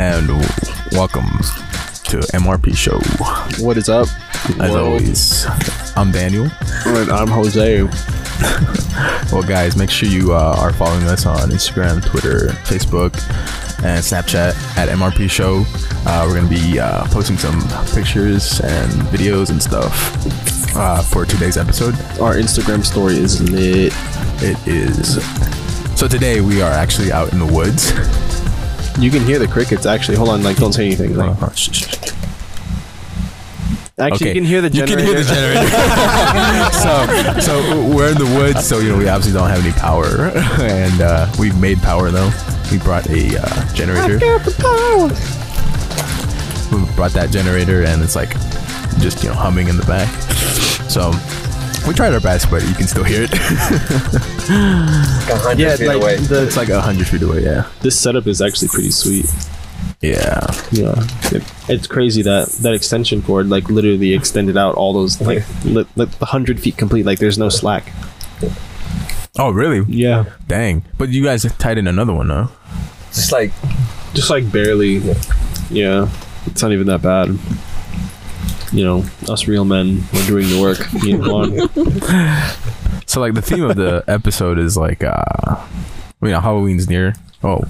and welcome to MRP Show. What is up? As world? always, I'm Daniel. And I'm Jose. Well, guys, make sure you uh, are following us on Instagram, Twitter, Facebook, and Snapchat at MRP Show. Uh, we're gonna be uh, posting some pictures and videos and stuff uh, for today's episode. Our Instagram story is lit. It is. So today we are actually out in the woods. You can hear the crickets. Actually, hold on. Like, don't say anything. Like, Uh, shh. actually, you can hear the generator. You can hear the generator. so, so we're in the woods. So you know we obviously don't have any power, and uh, we've made power though. We brought a uh, generator. power. We brought that generator, and it's like just you know humming in the back. So we tried our best, but you can still hear it. yeah, like the, it's like a hundred feet away. Yeah. this setup is actually pretty sweet. Yeah. Yeah, it, it's crazy that that extension cord like literally extended out all those oh, like li- like the hundred feet complete. Like, there's no slack. Oh really? Yeah, Dang. But you guys tied in another one, though. Just like just like barely. Yeah, it's not even that bad. You know, us real men, we're doing the work. You know. So like the theme of the episode is like uh you know Halloween's near. Oh,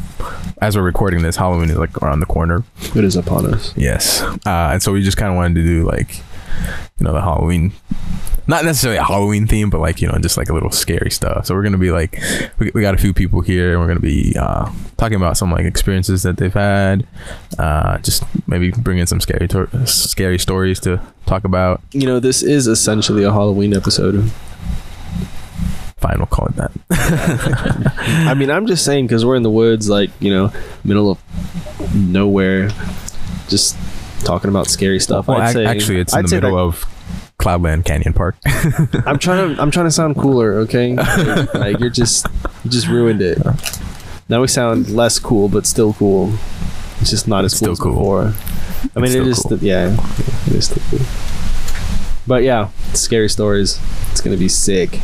as we're recording this, Halloween is like around the corner. It is upon us. Yes. Uh and so we just kind of wanted to do like you know the Halloween not necessarily a Halloween theme, but like you know, just like a little scary stuff. So we're gonna be like, we, we got a few people here, and we're gonna be uh, talking about some like experiences that they've had. Uh, just maybe bring in some scary, tor- scary stories to talk about. You know, this is essentially a Halloween episode. Fine, we'll call it that. I mean, I'm just saying because we're in the woods, like you know, middle of nowhere, just talking about scary stuff. Well, I'd ac- say, actually, it's in I'd the middle of Cloudland Canyon Park. I'm trying to. I'm trying to sound cooler. Okay, like you're just, you just ruined it. Now we sound less cool, but still cool. It's just not as It's cool still as cool. before. I mean, It's it is. cool. st- yeah, it is still cool. But yeah, scary stories. It's gonna be sick.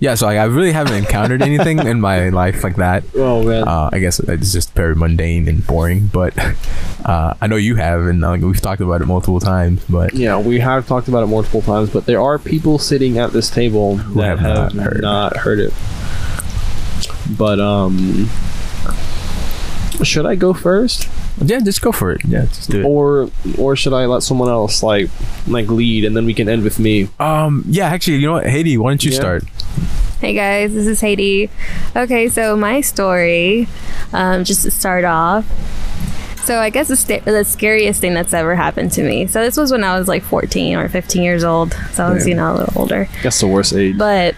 Yeah, so like, I really haven't encountered anything in my life like that. Oh man. Uh, I guess it's just very mundane and boring, but uh, I know you have, and uh, we've talked about it multiple times. But Yeah, we have talked about it multiple times, but there are people sitting at this table that have have, not heard. not heard it. But um, should I go first, yeah, just go for it. Yeah, just do it. or or should I let someone else like like lead, and then we can end with me? Um, yeah, actually, you know what, Haiti, why don't you Yeah. start? Hey guys, this is Haiti. Okay, so my story, um, just to start off. So I guess the, the scariest thing that's ever happened to me. So this was when I was like 14 or 15 years old. So I was, Damn. you know, a little older. That's the worst age. But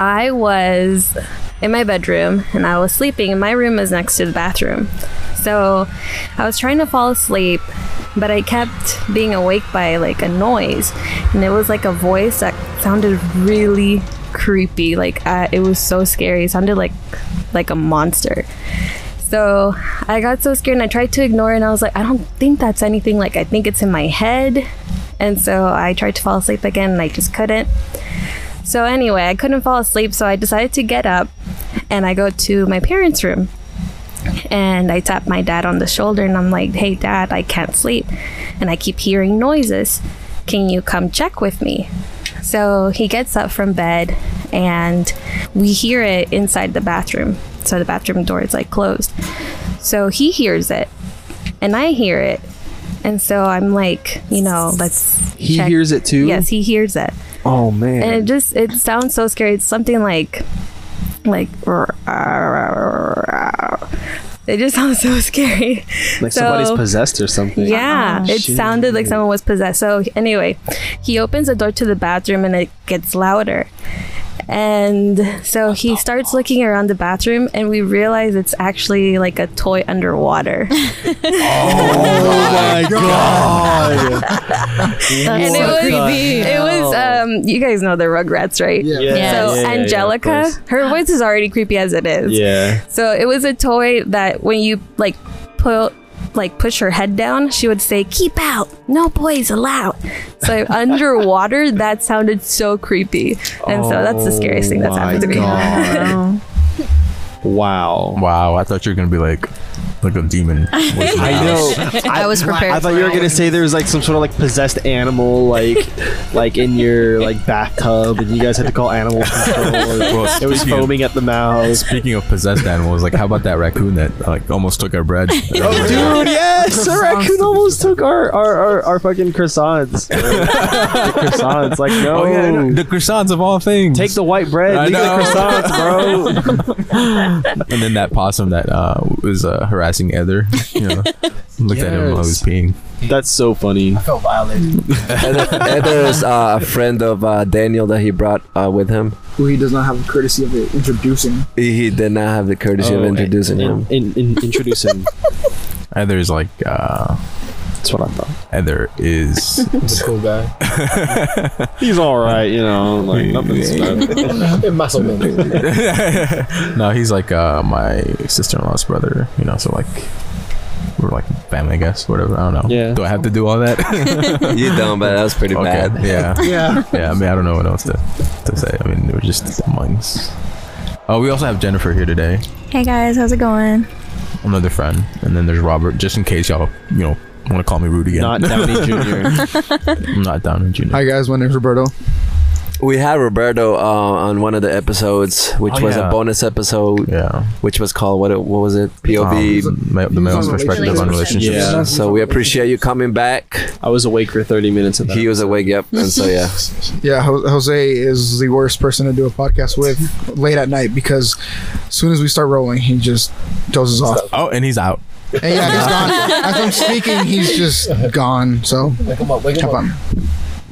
I was in my bedroom and I was sleeping, and my room is next to the bathroom. So I was trying to fall asleep, but I kept being awake by like a noise, and it was like a voice that sounded really creepy. Like uh, it was so scary. It sounded like like a monster. So I got so scared and I tried to ignore it and I was like, I don't think that's anything. Like I think it's in my head. And so I tried to fall asleep again and I just couldn't. So anyway, I couldn't fall asleep, so I decided to get up and I go to my parents' room. And I tap my dad on the shoulder and I'm like, "Hey dad, I can't sleep and I keep hearing noises. Can you come check with me?" So he gets up from bed and we hear it inside the bathroom. So the bathroom door is like closed. So he hears it and I hear it. And so I'm like, you know, let's he check. hears it too. Yes, he hears it Oh man. and it just it sounds so scary it's something like like it just sounds so scary like so- somebody's possessed or something. yeah oh, it shit. sounded like someone was possessed so anyway he opens the door to the bathroom and it gets louder and so he starts looking around the bathroom and we realize it's actually like a toy underwater Oh my god. and it was creepy. it was um you guys know the rugrats right Yeah. Yes. so Yeah, yeah, yeah, angelica her voice is already creepy as it is Yeah. So it was a toy that when you like put like push her head down, she would say, "Keep out, no boys allowed." So underwater, that sounded so creepy, and so that's the scariest thing that's Oh happened to me. Wow. Wow, I thought you were gonna be like, like a demon. I know. I was prepared. I thought for you were gonna say there was like some sort of like possessed animal, like like in your like bathtub, and you guys had to call animal control. Well, it was speaking of- foaming at the mouth. Speaking of possessed animals, like how about that raccoon that like almost took our bread? Oh, dude, yes, the raccoon almost took our our, our, our fucking croissants. the croissants, like no. Oh yeah, no, the croissants of all things. Take the white bread, I leave the croissants, bro. and then that possum that uh, was uh, harassing Ether. You know, looked at him while he was peeing. That's so funny. felt violated. There's uh, a friend of uh, Daniel that he brought uh, with him. Who he does not have the courtesy of introducing. He, he did not have the courtesy of Oh, introducing in, him. In, in, introduce him. Ether's like uh, That's what I thought. Ether is He's a cool guy. He's all right, you know, like nothing's bad. Muscle man. no, he's like uh, my sister-in-law's brother. You know, so like we're like family, I guess. Whatever. I don't know. Yeah. Do I have to do all that? you don't, but that was pretty okay. bad. Yeah. Yeah. Yeah. I mean, I don't know what else to to say. I mean, we're just amongst. Oh, we also have Jennifer here today, Hey guys, how's it going? another friend, and then there's Robert. Just in case y'all, you know, want to call me rude again. Not Downey Jr. I'm not down in junior. Hi guys, my name's Roberto. We had Roberto uh, on one of the episodes, which Oh, was yeah. a bonus episode, Yeah. which was called what? It, what was it? POV. Um, ma- the male's perspective on relationships. Yeah. so we appreciate you coming back. I was awake for 30 minutes of that. He was awake, yep, and so yeah. Yeah, Ho- Jose is the worst person to do a podcast with late at night because as soon as we start rolling, he just dozes off. Oh, and he's out. And yeah, he's gone. As I'm speaking, he's just gone. So Wake him up, wake him up.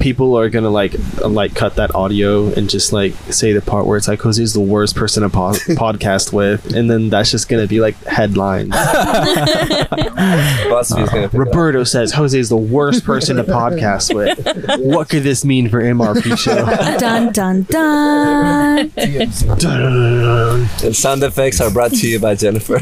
On. People are gonna like uh, like cut that audio and just like say the part where it's like Jose's the worst person to po- podcast with, and then that's just gonna be like headlines. Roberto says Jose is the worst person to podcast with. What could this mean for MRP show? Dun dun dun. Dun. And sound effects are brought to you by Jennifer.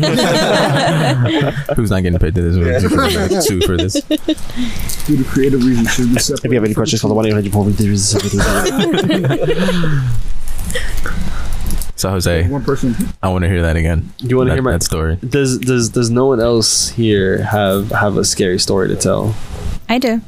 Who's not getting paid to this? We're gonna Sue for this. Due to creative reasons, should be separate. If you have any questions, call the one eight hundred four one three So Jose, One person. I want to hear that again. Do you want to hear my that story? Does does does no one else here have have a scary story to tell? I do.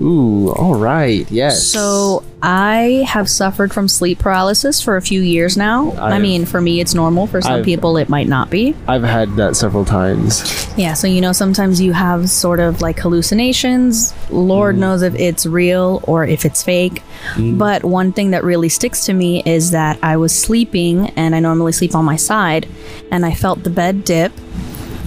Ooh, all right, yes. So I have suffered from sleep paralysis for a few years now. I, I've- mean, for me, it's normal. For some I've- people, it might not be. I've had that several times. Yeah, so you know, sometimes you have sort of like hallucinations. Lord mm. knows if it's real or if it's fake. Mm. But one thing that really sticks to me is that I was sleeping and I normally sleep on my side, and I felt the bed dip.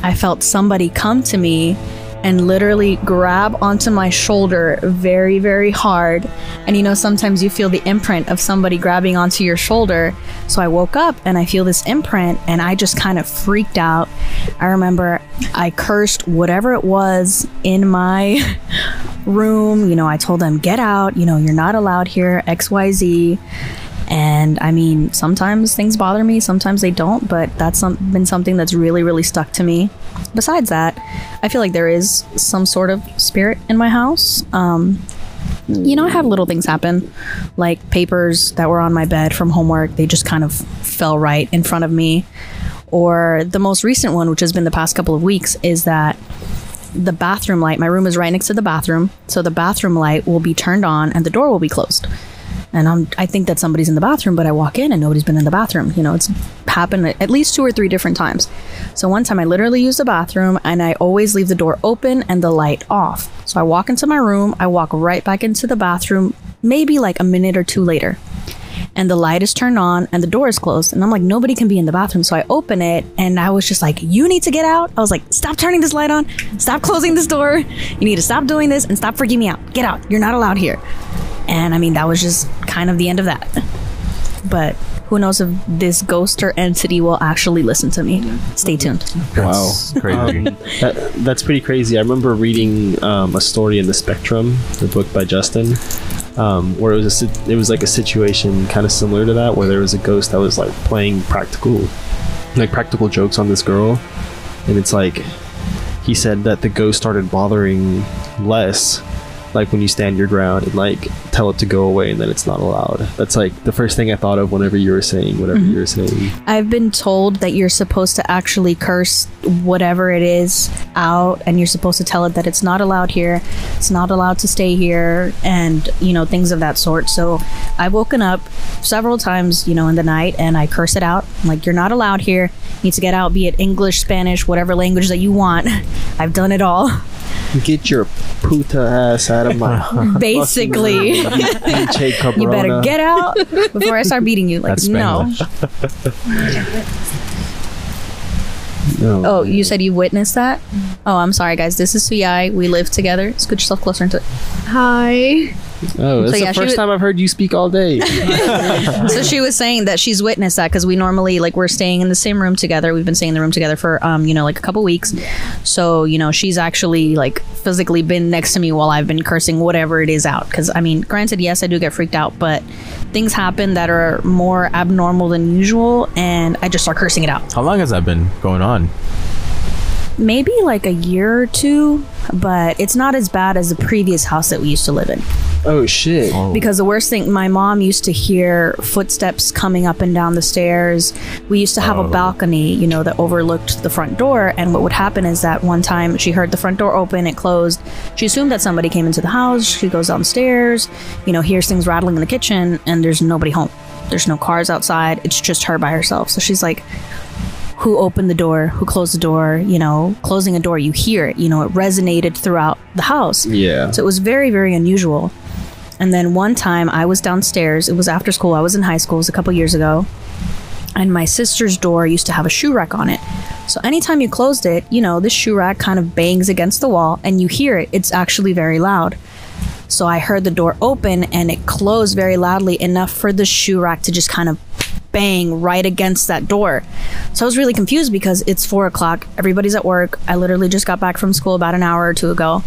I felt somebody come to me and literally grab onto my shoulder very, very hard. And you know, sometimes you feel the imprint of somebody grabbing onto your shoulder. So I woke up and I feel this imprint and I just kind of freaked out. I remember I cursed whatever it was in my room. You know, I told them, get out, you know, you're not allowed here, XYZ. And I mean, sometimes things bother me, sometimes they don't, but that's some, been something that's really, really stuck to me. Besides that, I feel like there is some sort of spirit in my house. Um, you know, I have little things happen, like papers that were on my bed from homework, they just kind of fell right in front of me. Or the most recent one, which has been the past couple of weeks, is that the bathroom light, my room is right next to the bathroom, so the bathroom light will be turned on and the door will be closed and I'm, I think that somebody's in the bathroom, but I walk in and nobody's been in the bathroom. You know, it's happened at least two or three different times. So one time I literally used the bathroom and I always leave the door open and the light off. So I walk into my room, I walk right back into the bathroom, maybe like a minute or two later. And the light is turned on and the door is closed. And I'm like, nobody can be in the bathroom. So I open it and I was just like, you need to get out. I was like, stop turning this light on. Stop closing this door. You need to stop doing this and stop freaking me out. Get out. You're not allowed here. And I mean, that was just kind of the end of that. But who knows if this ghost or entity will actually listen to me? Stay tuned. Wow, Crazy. that, that's pretty crazy. I remember reading um, a story in the Spectrum, the book by Justin, um, where it was a, it was like a situation kind of similar to that, where there was a ghost that was like playing practical, like practical jokes on this girl, and it's like he said that the ghost started bothering less. Like when you stand your ground and like tell it to go away and then it's not allowed. That's like the first thing I thought of whenever you were saying whatever mm-hmm. you were saying. I've been told that you're supposed to actually curse whatever it is out and you're supposed to tell it that it's not allowed here, it's not allowed to stay here, and you know, things of that sort. So I've woken up several times, you know, in the night and I curse it out. I'm like, you're not allowed here, you need to get out, be it English, Spanish, whatever language that you want. I've done it all. Get your puta ass out of my Basically. pinche. You better get out before I start beating you. Like, That's no. No. Oh, you said you witnessed that? Oh, I'm sorry, guys. This is Suyai. We live together. Scoot yourself closer into it. Hi. Oh, that's So, yeah, the first was- time I've heard you speak all day. so she was saying that she's witnessed that because we normally like we're staying in the same room together. We've been staying in the room together for um you know like a couple weeks. So you know she's actually like physically been next to me while I've been cursing whatever it is out. Because I mean, granted, yes, I do get freaked out, but things happen that are more abnormal than usual, and I just start cursing it out. How long has that been going on? Maybe like a year or two, but it's not as bad as the previous house that we used to live in. oh shit. Oh. because the worst thing my mom used to hear footsteps coming up and down the stairs. We used to have a oh. balcony you know that overlooked the front door and what would happen is that one time she heard the front door open it closed. She assumed that somebody came into the house she goes downstairs you know hears things rattling in the kitchen and there's nobody home. There's no cars outside it's just her by herself. So she's like who opened the door who closed the door you know closing a door you hear it you know it resonated throughout the house Yeah. so it was very, very unusual. And then one time I was downstairs. It was after school. I was in high school. It was a couple years ago. And my sister's door used to have a shoe rack on it. So anytime you closed it, you know, this shoe rack kind of bangs against the wall and you hear it. It's actually very loud. So I heard the door open and it closed very loudly enough for the shoe rack to just kind of bang right against that door. So I was really confused because it's four o'clock. Everybody's at work. I literally just got back from school about an hour or two ago.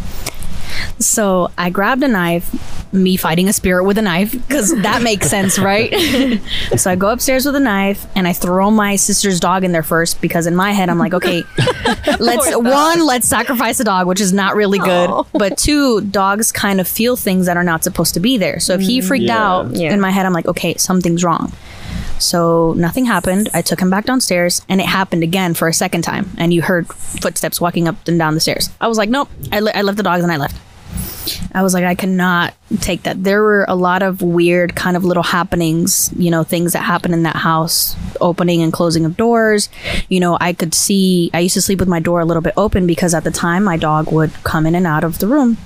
So I grabbed a knife, me fighting a spirit with a knife, because that makes sense, right? so I go upstairs with a knife and I throw my sister's dog in there first because in my head I'm like, okay, let's one, let's sacrifice a dog, which is not really good. But two, dogs kind of feel things that are not supposed to be there. So if he freaked Yeah. out Yeah. in my head, I'm like, okay, something's wrong. So nothing happened. I took him back downstairs, and it happened again for a second time. And you heard footsteps walking up and down the stairs. I was like, nope. I, I left the dogs and I left. I was like, I cannot take that. There were a lot of weird kind of little happenings, you know, things that happen in that house, opening and closing of doors. You know, I could see, I used to sleep with my door a little bit open because at the time my dog would come in and out of the room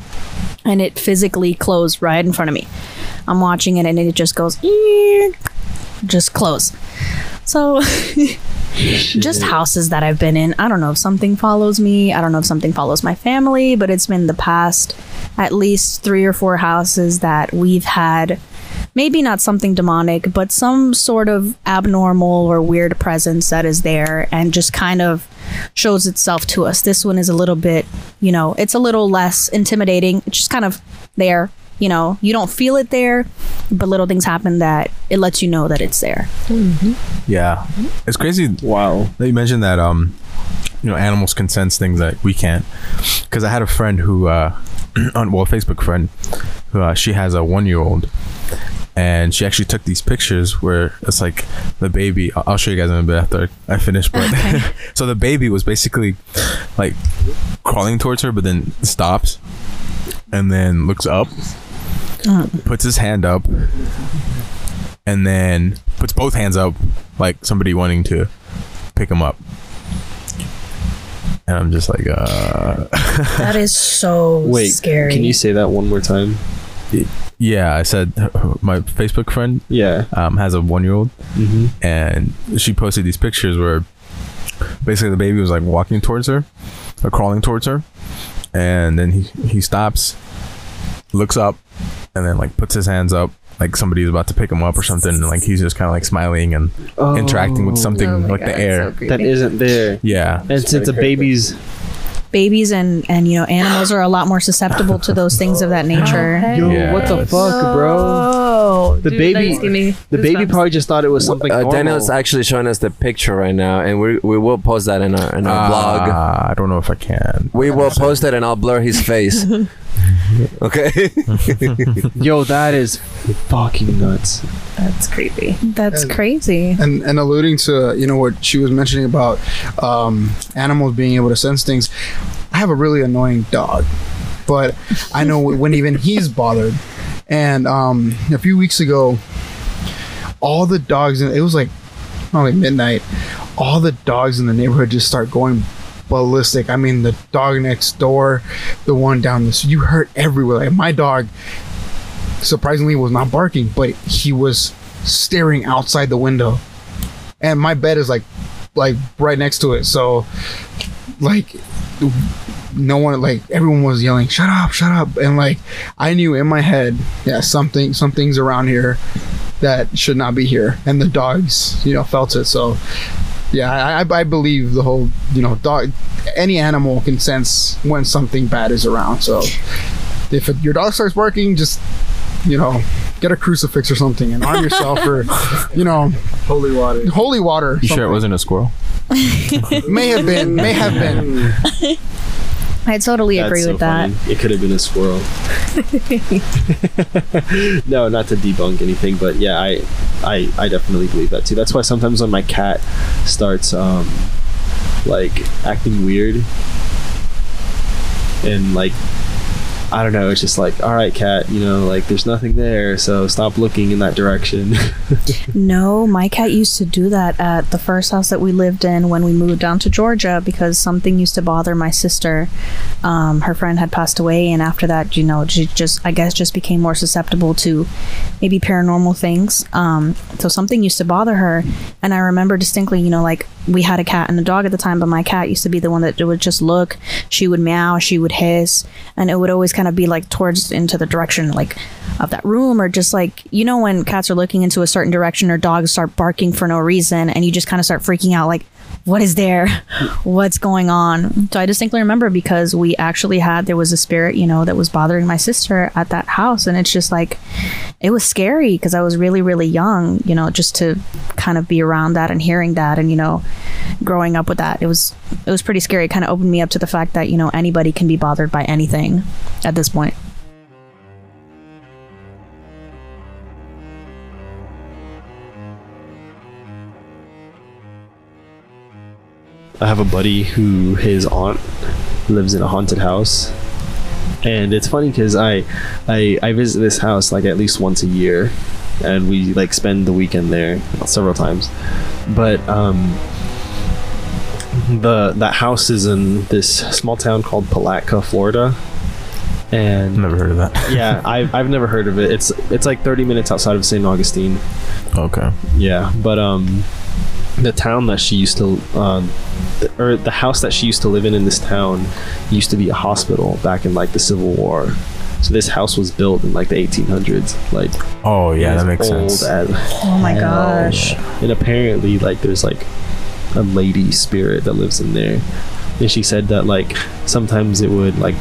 and it physically closed right in front of me. I'm watching it and it just goes, just close. So, just houses that I've been in. I don't know if something follows me. I don't know if something follows my family, but it's been the past at least three or four houses that we've had maybe not something demonic, but some sort of abnormal or weird presence that is there and just kind of shows itself to us. This one is a little bit, you know, it's a little less intimidating. It's just kind of there. You know, you don't feel it there, but little things happen that it lets you know that it's there. Yeah, it's crazy Wow. that you mentioned that. Um, you know, animals can sense things that we can't. Because I had a friend who, uh, on well, a Facebook friend, who uh, she has a one-year-old, and she actually took these pictures where it's like the baby. I'll I'll show you guys in a bit after I finish. But so the baby was basically like crawling towards her, but then stops, and then looks up, puts his hand up, and then puts both hands up, like somebody wanting to pick him up. And I'm just like, uh, That is so Wait, scary. can you say that one more time? yeah. I said my Facebook friend Yeah. um, has a one year old, Mm-hmm. and she posted these pictures where basically the baby was like walking towards her, or crawling towards her, and then he he stops, looks up, and then like puts his hands up. Like somebody's about to pick him up or something, and like he's just kind of like smiling and interacting with something Oh like God, the air. so that isn't there. yeah, And since a baby's Babies and and you know animals are a lot more susceptible to those things of that nature. yo, Yeah. what the fuck, bro? Oh, The dude, baby- that's giving me The baby goosebumps. probably just thought it was something Uh, normal. Daniel's actually showing us the picture right now, and we we will post that in our in our blog. Uh, I don't know if I can. We will post it, and I'll blur his face. Okay. Yo, that is fucking nuts. That's creepy. That's And- crazy. and and alluding to you know what she was mentioning about um, animals being able to sense things i have a really annoying dog but i know when even he's bothered and um, a few weeks ago all the dogs in, it was like probably midnight all the dogs in the neighborhood just start going ballistic i mean the dog next door the one down this you heard everywhere like my dog surprisingly was not barking but he was staring outside the window. And my bed is like like right next to it so like no one like everyone was yelling shut up shut up and like i knew in my head yeah something something's around here that should not be here and the dogs you know felt it so yeah i i, I believe the whole you know dog any animal can sense when something bad is around so if it, your dog starts barking just you know get a crucifix or something and arm yourself or you know Holy water. holy water You sure it wasn't a squirrel? may have been may have been I totally That's agree so with that. funny. It could have been a squirrel. no, not to debunk anything, but yeah, I, I, I definitely believe that too. That's why sometimes when my cat starts, um, like acting weird, and like, I don't know, it's just like, all right, cat, you know, like there's nothing there, so stop looking in that direction. No, my cat used to do that at the first house that we lived in when we moved down to Georgia because something used to bother my sister. Um, her friend had passed away, and after that, you know, she just, I guess, just became more susceptible to maybe paranormal things. Um, so something used to bother her, and I remember distinctly, you know, like we had a cat and a dog at the time, but my cat used to be the one that would just look. She would meow, she would hiss, and it would always kind of be like towards into the direction like of that room, or just like you know when cats are looking into a certain direction or dogs start barking for no reason, and you just kind of start freaking out, like what is there? What's going on? So I distinctly remember because we actually had there was a spirit, you know, that was bothering my sister at that house, and it's just like it was scary because I was really, really young, you know, just to kind of be around that and hearing that and, you know, growing up with that. It was it was pretty scary. It kind of opened me up to the fact that, you know, anybody can be bothered by anything at this point. I have a buddy who his aunt lives in a haunted house, and it's funny because I, I I visit this house like at least once a year, and we like spend the weekend there several times. But um, the that house is in this small town called Palatka, Florida, and Never heard of that. yeah, I've I've never heard of it. It's it's like 30 minutes outside of St. Augustine. Okay. Yeah, but um, the town that she used to, uh, the, or the house that she used to live in in this town, used to be a hospital back in like the Civil War. So this house was built in like the 1800s, like Oh yeah, that makes old sense. As Oh my gosh. And apparently, like there's like a lady spirit that lives in there, and she said that like sometimes it would like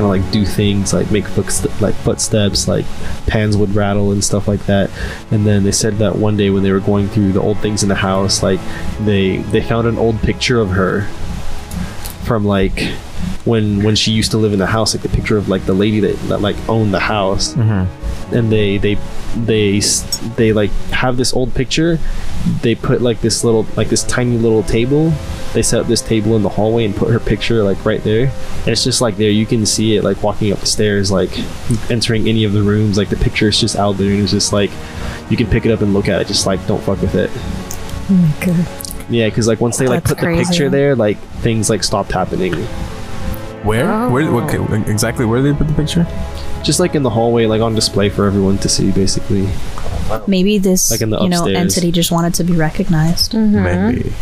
kind of like do things like make footst- like footsteps like pans would rattle and stuff like that. And then they said that one day when they were going through the old things in the house like they they found an old picture of her from like when when she used to live in the house like the picture of like the lady that, that like owned the house. Mm-hmm. and they they they they like have this old picture. They put like this little like this tiny little table they set up this table in the hallway and put her picture like right there. And it's just like there. You can see it like walking up the stairs like entering any of the rooms. Like the picture is just out there and it's just like you can pick it up and look at it. Just like don't fuck with it. Yeah because like once they like That's put the picture there like things like stopped happening. Where? Where? What, exactly where did they put the picture? just like in the hallway like on display for everyone to see basically Maybe this, Like in the you know, upstairs. entity just wanted to be recognized. Mm-hmm. Maybe.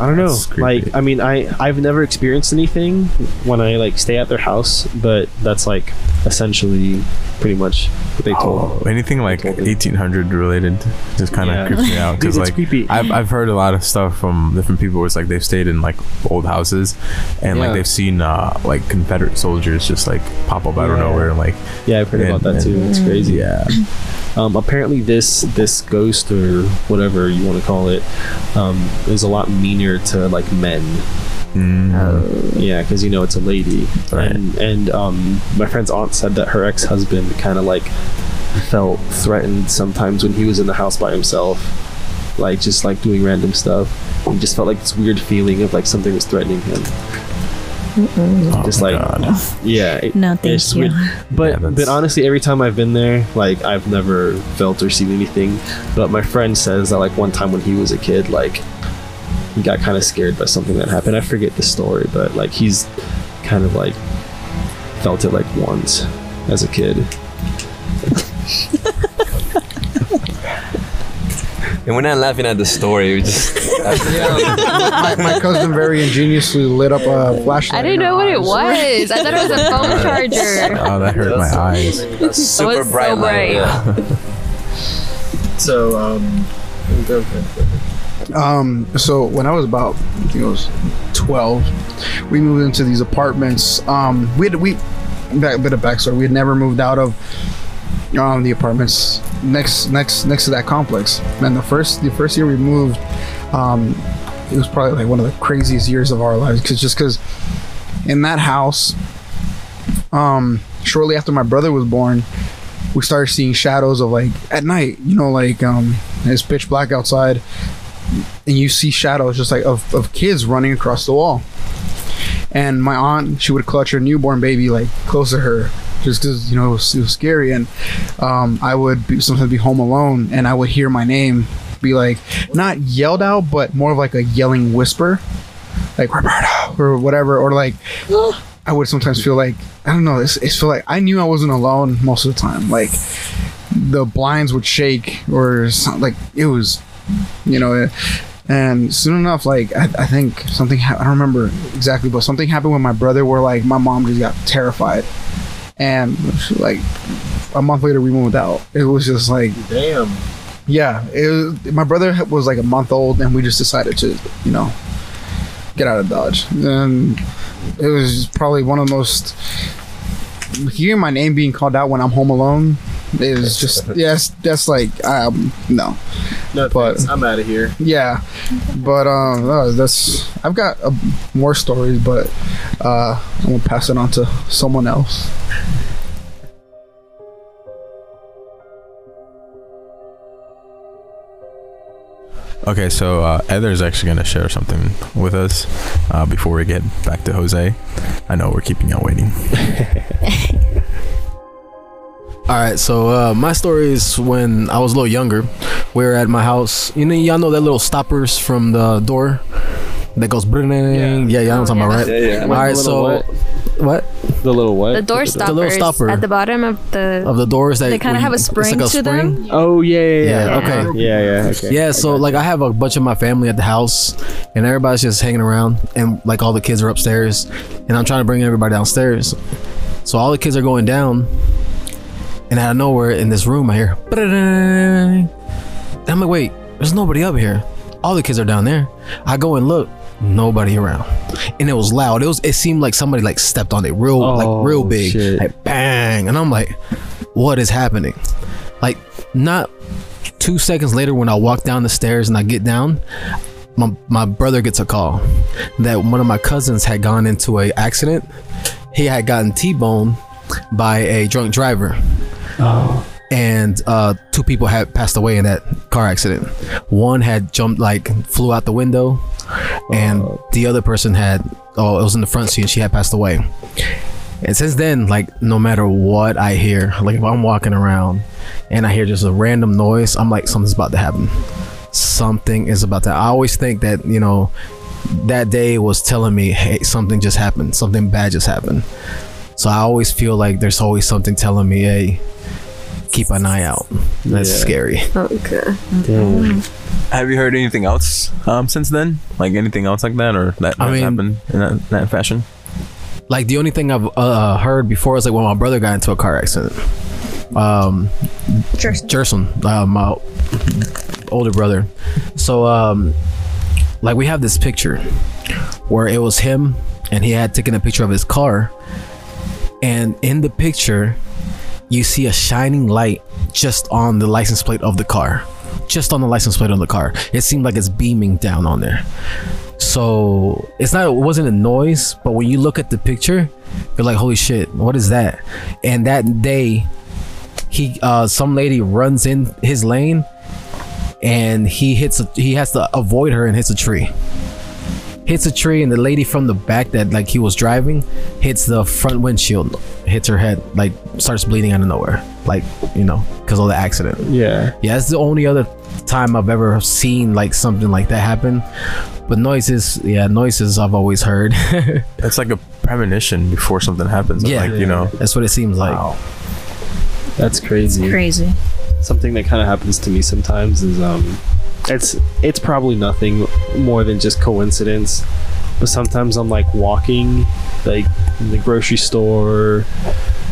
I don't know. Like, I mean, I I've never experienced anything when I like stay at their house, but that's like essentially pretty much what they told. Oh, anything like told 1800 related just kind of Yeah. creeps me out because like creepy. I've, I've heard a lot of stuff from different people where it's like they've stayed in like old houses and Yeah. like they've seen uh like confederate soldiers just like pop up out of nowhere and like Yeah, I've heard And- about that too. It's crazy. yeah Um, apparently, this this ghost or whatever you want to call it um, is a lot meaner to like men. Mm. Yeah, because you know it's a lady, Right. and and um, my friend's aunt said that her ex husband kind of like felt threatened sometimes when he was in the house by himself, like just like doing random stuff. He just felt like this weird feeling of like something was threatening him. Oh Just my like- God. Yeah, it- No, thank it's you. weird. But Yeah, but honestly, every time I've been there, like I've never felt or seen anything. But my friend says that like one time when he was a kid, like he got kind of scared by something that happened. I forget the story, but like he's kind of like felt it like once as a kid. And we're not laughing at the story. We just my, my cousin very ingeniously lit up a flashlight. I didn't in her know what it eyes. was. I thought it was a phone charger. Oh, that hurt my eyes. super so bright light. bright. yeah. So um, Um, so when I was about, I think it was twelve, we moved into these apartments. Um, we had we back a bit of backstory. We had never moved out of um the apartments next next next to that complex. And the first the first year we moved, um, it was probably like one of the craziest years of our lives because just because in that house, um, shortly after my brother was born, we started seeing shadows of like at night. You know, like um, it's pitch black outside and you see shadows just like of, of kids running across the wall. And my aunt she would clutch her newborn baby like close to her just because you know it was, it was scary. And um, i would be, sometimes be home alone and i would hear my name be like not yelled out but more of like a yelling whisper like roberto or whatever or like i would sometimes feel like i don't know it's, it's feel like i knew i wasn't alone most of the time. Like the blinds would shake or something like it was you know and soon enough like i, I think something ha- i don't remember exactly but something happened with my brother where like my mom just got terrified. And like a month later we moved out. It was just like damn. yeah it was, my brother was like a month old and we just decided to you know get out of dodge. And it was probably one of the most hearing my name being called out when i'm home alone is just yes that's like um no No, But- thanks. I'm out of here. yeah but um uh, that's i've got uh, more stories but uh i'm gonna pass it on to someone else Okay, so uh, is actually going to share something with us uh, before we get back to Jose. I know we're keeping y'all waiting. All right, so uh, my story is when I was a little younger. We were at my house. You know, y'all know that little stoppers from the door that goes. Yeah, yeah, y'all know what I'm talking about, right? Yeah, yeah. All right, so little what The little what? The door The stoppers little stopper. at the bottom of the. of the doors that They kinda have a spring like to them? Oh yeah, yeah, yeah. Yeah, okay. Yeah, yeah. Okay. Yeah, so like I have a bunch of my family at the house, and everybody's just hanging around, and like all the kids are upstairs, and I'm trying to bring everybody downstairs. So all the kids are going down, and out of nowhere in this room, I hear. And I'm like, wait, there's nobody up here. All the kids are down there. I go and look, nobody around, and it was loud. It was. It seemed like somebody like stepped on it real, Oh, like real big, shit. like bang, and I'm like, what is happening? Like not two seconds later when I walk down the stairs and I get down, my, my brother gets a call that one of my cousins had gone into a accident. He had gotten T-boned by a drunk driver. And uh, two people had passed away in that car accident. One had jumped, like, flew out the window, and the other person had, oh, it was in the front seat, and she had passed away. And since then, like, no matter what I hear, like, if I'm walking around and I hear just a random noise, I'm like, something's about to happen. Something is about to. I always think that you know, that day was telling me, hey, something just happened. Something bad just happened. So I always feel like there's always something telling me, hey, keep an eye out. That's Yeah. scary. Okay. Damn. Have you heard anything else um, since then? Like anything else like that, or that, I mean- happened in that, that fashion? Like the only thing I've uh, heard before is like when my brother got into a car accident. Um, Jerson, uh, my older brother. So, um, like we have this picture where it was him and he had taken a picture of his car, and in the picture, you see a shining light just on the license plate of the car, just on the license plate on the car. It seemed like it's beaming down on there. So it's not it wasn't a noise, but when you look at the picture, you're like, holy shit, what is that? And that day, he uh some lady runs in his lane and he hits a, he has to avoid her and hits a tree. Hits a tree and the lady from the back that like he was driving hits the front windshield, hits her head, like starts bleeding out of nowhere. Like, you know, because of the accident. Yeah. Yeah, it's the only other time I've ever seen like something like that happen. But noises, yeah, noises I've always heard. It's like a premonition before something happens. Yeah. like you know. That's what it seems like. That's crazy. Crazy. Something that kind of happens to me sometimes is um, it's it's probably nothing more than just coincidence, but sometimes I'm like walking, like in the grocery store,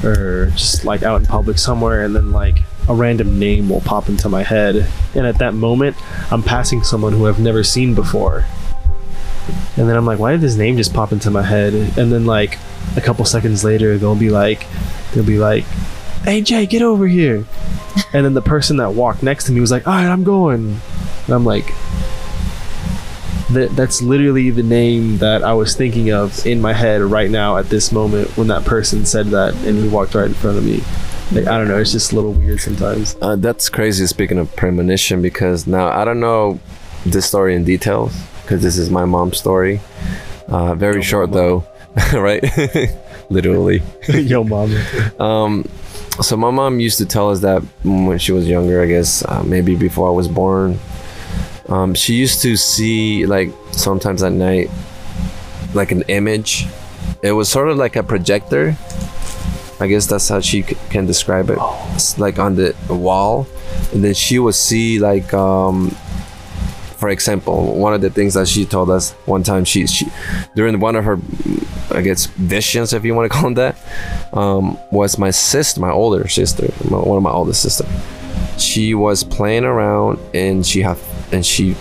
or just like out in public somewhere, and then like a random name will pop into my head, and at that moment, I'm passing someone who I've never seen before. And then I'm like, why did this name just pop into my head? And then like a couple seconds later, they'll be like, they'll be like, "Hey Jay, get over here!" And then the person that walked next to me was like, "All right, I'm going." And I'm like, that that's literally the name that I was thinking of in my head right now at this moment when that person said that and he walked right in front of me. Like I don't know, it's just a little weird sometimes. Uh, that's crazy. Speaking of premonition, because now I don't know this story in details because this is my mom's story. Uh, very short though, right? Literally. Yo, mama. Um, so my mom used to tell us that when she was younger, I guess uh, maybe before I was born. Um, she used to see like sometimes at night, like an image. It was sort of like a projector. I guess that's how she c- can describe it. It's like on the wall, and then she would see like um, for example, one of the things that she told us one time, she, she during one of her, I guess, visions, if you want to call them that, um, was my sister, my older sister, my, one of my oldest sister. She was playing around and she have and she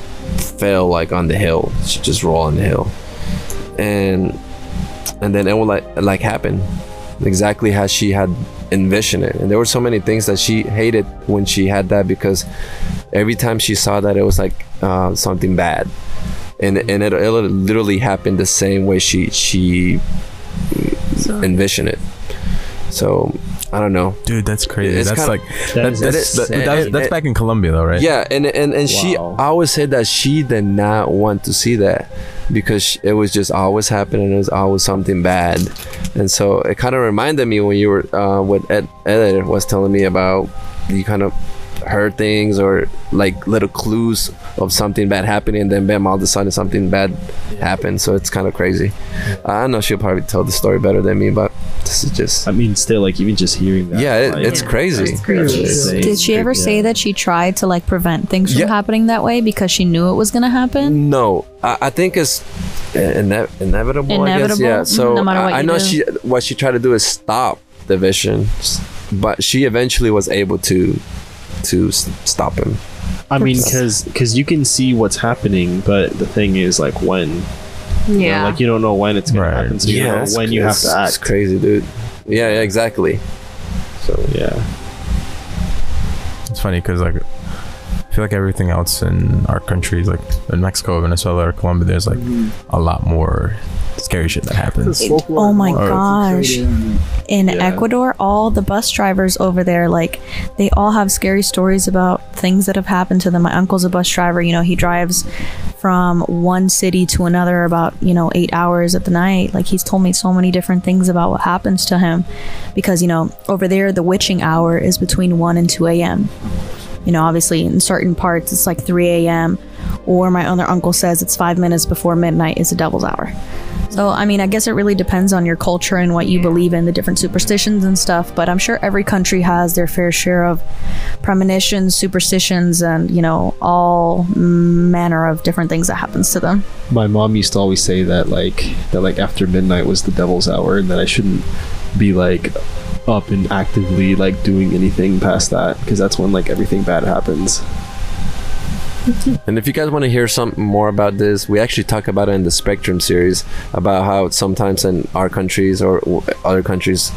fell like on the hill. She just rolled on the hill, and and then it would like like happen exactly how she had envisioned it. And there were so many things that she hated when she had that because every time she saw that it was like uh, something bad and and it, it literally happened the same way she she envisioned it so i don't know Dude, that's crazy. It's that's kinda- like That that, is that's, that- that's, that's back in Colombia though, right? yeah and and and she Wow. always said that she did not want to see that because it was just always happening it was always something bad and so it kind of reminded me when you were uh what ed, ed was telling me about you kind of heard things or like little clues of something bad happening and then bam all of a sudden something bad happened so it's kind of crazy i know she'll probably tell the story better than me but this is just I mean, still, like even just hearing that. yeah it, like, it's crazy that's insane. Did she ever say that she tried to like prevent things from Yeah. happening that way because she knew it was gonna happen? No, I, I think it's ine- inevitable. I guess. Inevitable? Yeah. So No matter what I, I know do. she what she tried to do is stop the vision, but she eventually was able to to stop him. I mean, because because you can see what's happening, but the thing is, like when, you know, Yeah. like you don't know when it's gonna Right. happen, so you know when you have it's- to It's act. crazy, dude. Yeah, yeah, exactly. So Yeah. It's funny because like I feel like everything else in our countries, like in Mexico, Venezuela, or Colombia, there's like a lot more scary shit that happens. Oh my Or- gosh. In Yeah. Ecuador, all the bus drivers over there, like, they all have scary stories about things that have happened to them. My uncle's a bus driver, you know, he drives from one city to another about, you know, eight hours at the night. Like, he's told me so many different things about what happens to him because, you know, over there, the witching hour is between 1 and 2 a.m. You know, obviously, in certain parts, it's like 3 a.m. Or my other uncle says it's five minutes before midnight is the devil's hour. So, I mean, I guess it really depends on your culture and what you believe in, the different superstitions and stuff. But I'm sure every country has their fair share of premonitions, superstitions, and, you know, all manner of different things that happens to them. My mom used to always say that like that like after midnight was the devil's hour, and that I shouldn't be like up and actively like doing anything past that because that's when like everything bad happens. And if you guys want to hear something more about this, we actually talk about it in the Spectrum series about how sometimes in our countries or other countries,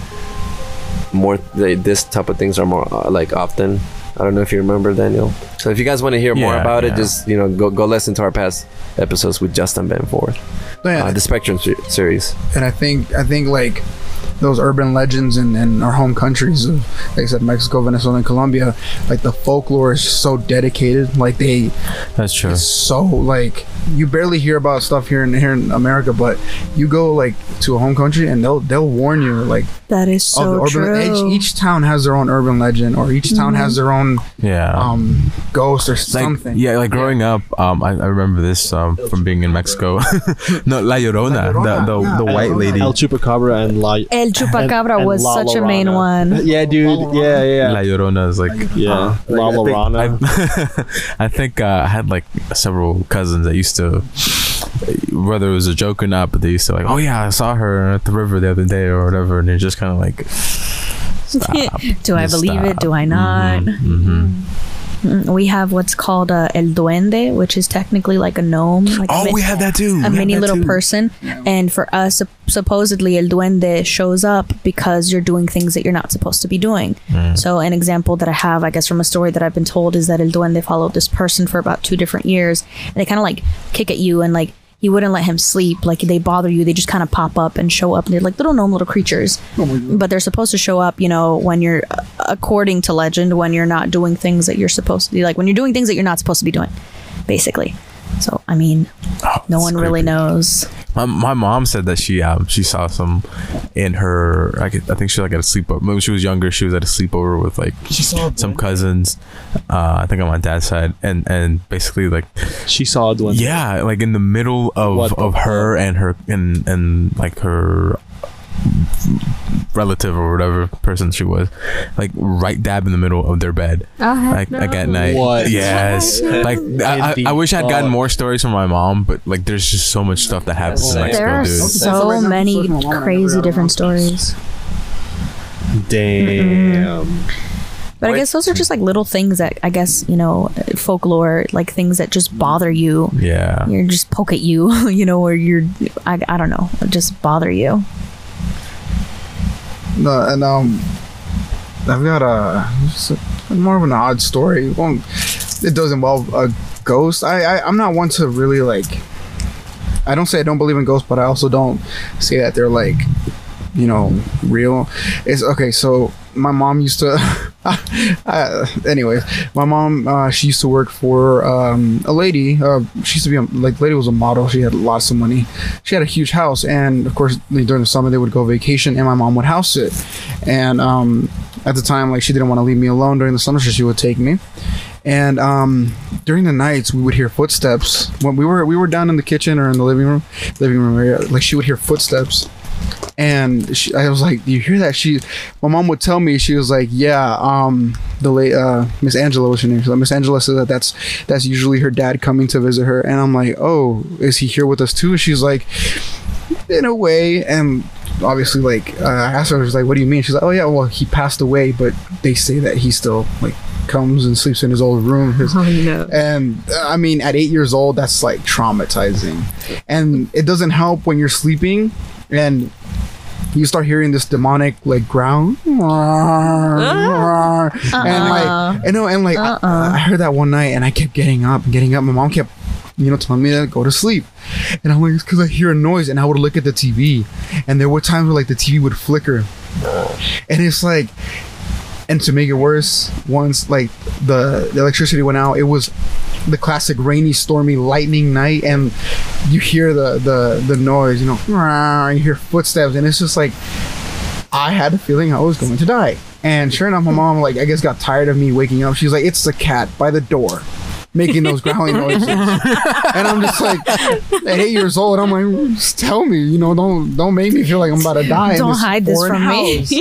more they, this type of things are more uh, like often. I don't know if you remember Daniel. So if you guys want to hear more about yeah. it, just you know go go listen to our past episodes with Justin Benford, Yeah, uh, the Spectrum se- series. and I think I think like those urban legends in, in our home countries of like I said Mexico, Venezuela, and Colombia, like the folklore is so dedicated. Like they That's true. it's so like you barely hear about stuff here in here in America, but you go like to a home country and they'll they'll warn you like That is so urban true. each, each town has their own urban legend or each town has their own Yeah. um ghost or like, something. Yeah, like growing up, um, I, I remember this um, from being in Mexico. no, La Llorona, La Llorona, the the, yeah. the La white Llorona. lady. El Chupacabra and La. El Chupacabra and was La such a main Llorona. one. Yeah, dude. Yeah, yeah, La Llorona is like yeah. La I, Llorona. I think uh, I had like several cousins that used to, whether it was a joke or not, but they used to like, oh yeah, I saw her at the river the other day or whatever, and they're just kind of like, stop. Do I believe it? Do I not? Mhm, mhm. Mm, We have what's called uh, El Duende, which is technically like a gnome. Like a Oh, mi- we had that too. A had mini little too. person. And for us, supposedly El Duende shows up because you're doing things that you're not supposed to be doing. Mm. So, an example that I have, I guess, from a story that I've been told is that El Duende followed this person for about two different years. And they kind of like kick at you and like he wouldn't let him sleep. Like they bother you. They just kind of pop up and show up. And they're like little gnome little creatures. But they're supposed to show up, you know, when you're, uh, according to legend, when you're not doing things that you're supposed to like, when you're doing things that you're not supposed to be doing, basically. So, I mean, Oh, no that's one really knows. My, my mom said that she um she saw some in her I, could- I think she was like at a sleepover when she was younger she was at a sleepover with like some cousins uh I think on my dad's side and and basically like She saw a duende. yeah like in the middle of What of her and her and and like her relative or whatever person she was like right dab in the middle of their bed Oh, heck like, no. like at night What? yes like I, I, I wish i'd gotten more stories from my mom but like there's just so much stuff that happens in That's mexico There are dude so many I'm talking to my mom, I never crazy different around to stories. Damn. But I guess those are just like little things that I guess, you know, folklore, like things that just bother you. yeah You're just poke at you, you know, or you're, I, I don't know, just bother you. No, and um, I've got a, more of an odd story. Well, it does involve a ghost. I, I I'm not one to really like. I don't say I don't believe in ghosts, but I also don't say that they're like, you know, real. It's okay. So my mom used to. uh, anyways, my mom uh, she used to work for um, a lady. Uh, she used to be a, like lady was a model. She had lots of money. She had a huge house, and of course during the summer they would go vacation, and my mom would house it. And um, at the time, like she didn't want to leave me alone during the summer, so she would take me. And um, during the nights, we would hear footsteps when we were we were down in the kitchen or in the living room, living room area. Like she would hear footsteps, and she, I was like, "Do you hear that?" She, my mom would tell me. She was like, "Yeah, um, the late uh, Miss Angela was her name. Like, Miss Angela said that that's that's usually her dad coming to visit her." And I'm like, "Oh, is he here with us too?" She's like, "In a way," and obviously, like uh, I asked her, I was like, "What do you mean?" She's like, "Oh yeah, well he passed away, but they say that he's still like." Comes and sleeps in his old room his, Oh no. and I mean, at eight years old, that's like traumatizing. And it doesn't help when you're sleeping and you start hearing this demonic like growl. Uh-huh. And like, uh-uh. you know, and like, I, uh-uh. I heard that one night and I kept getting up and getting up. My mom kept, you know, telling me to go to sleep. And I'm like, it's because I hear a noise and I would look at the TV. And there were times where like the TV would flicker. And it's like, and to make it worse, once like the, the electricity went out, it was the classic rainy, stormy, lightning night, and you hear the the the noise, you know, you hear footsteps, and it's just like I had a feeling I was going to die. And sure enough, my mom like I guess got tired of me waking up. She's like, "It's the cat by the door." Making those growling noises, and I'm just like, at eight years old, I'm like, just tell me, you know, don't don't make me feel like I'm about to die. in Don't this hide this foreign from me. house.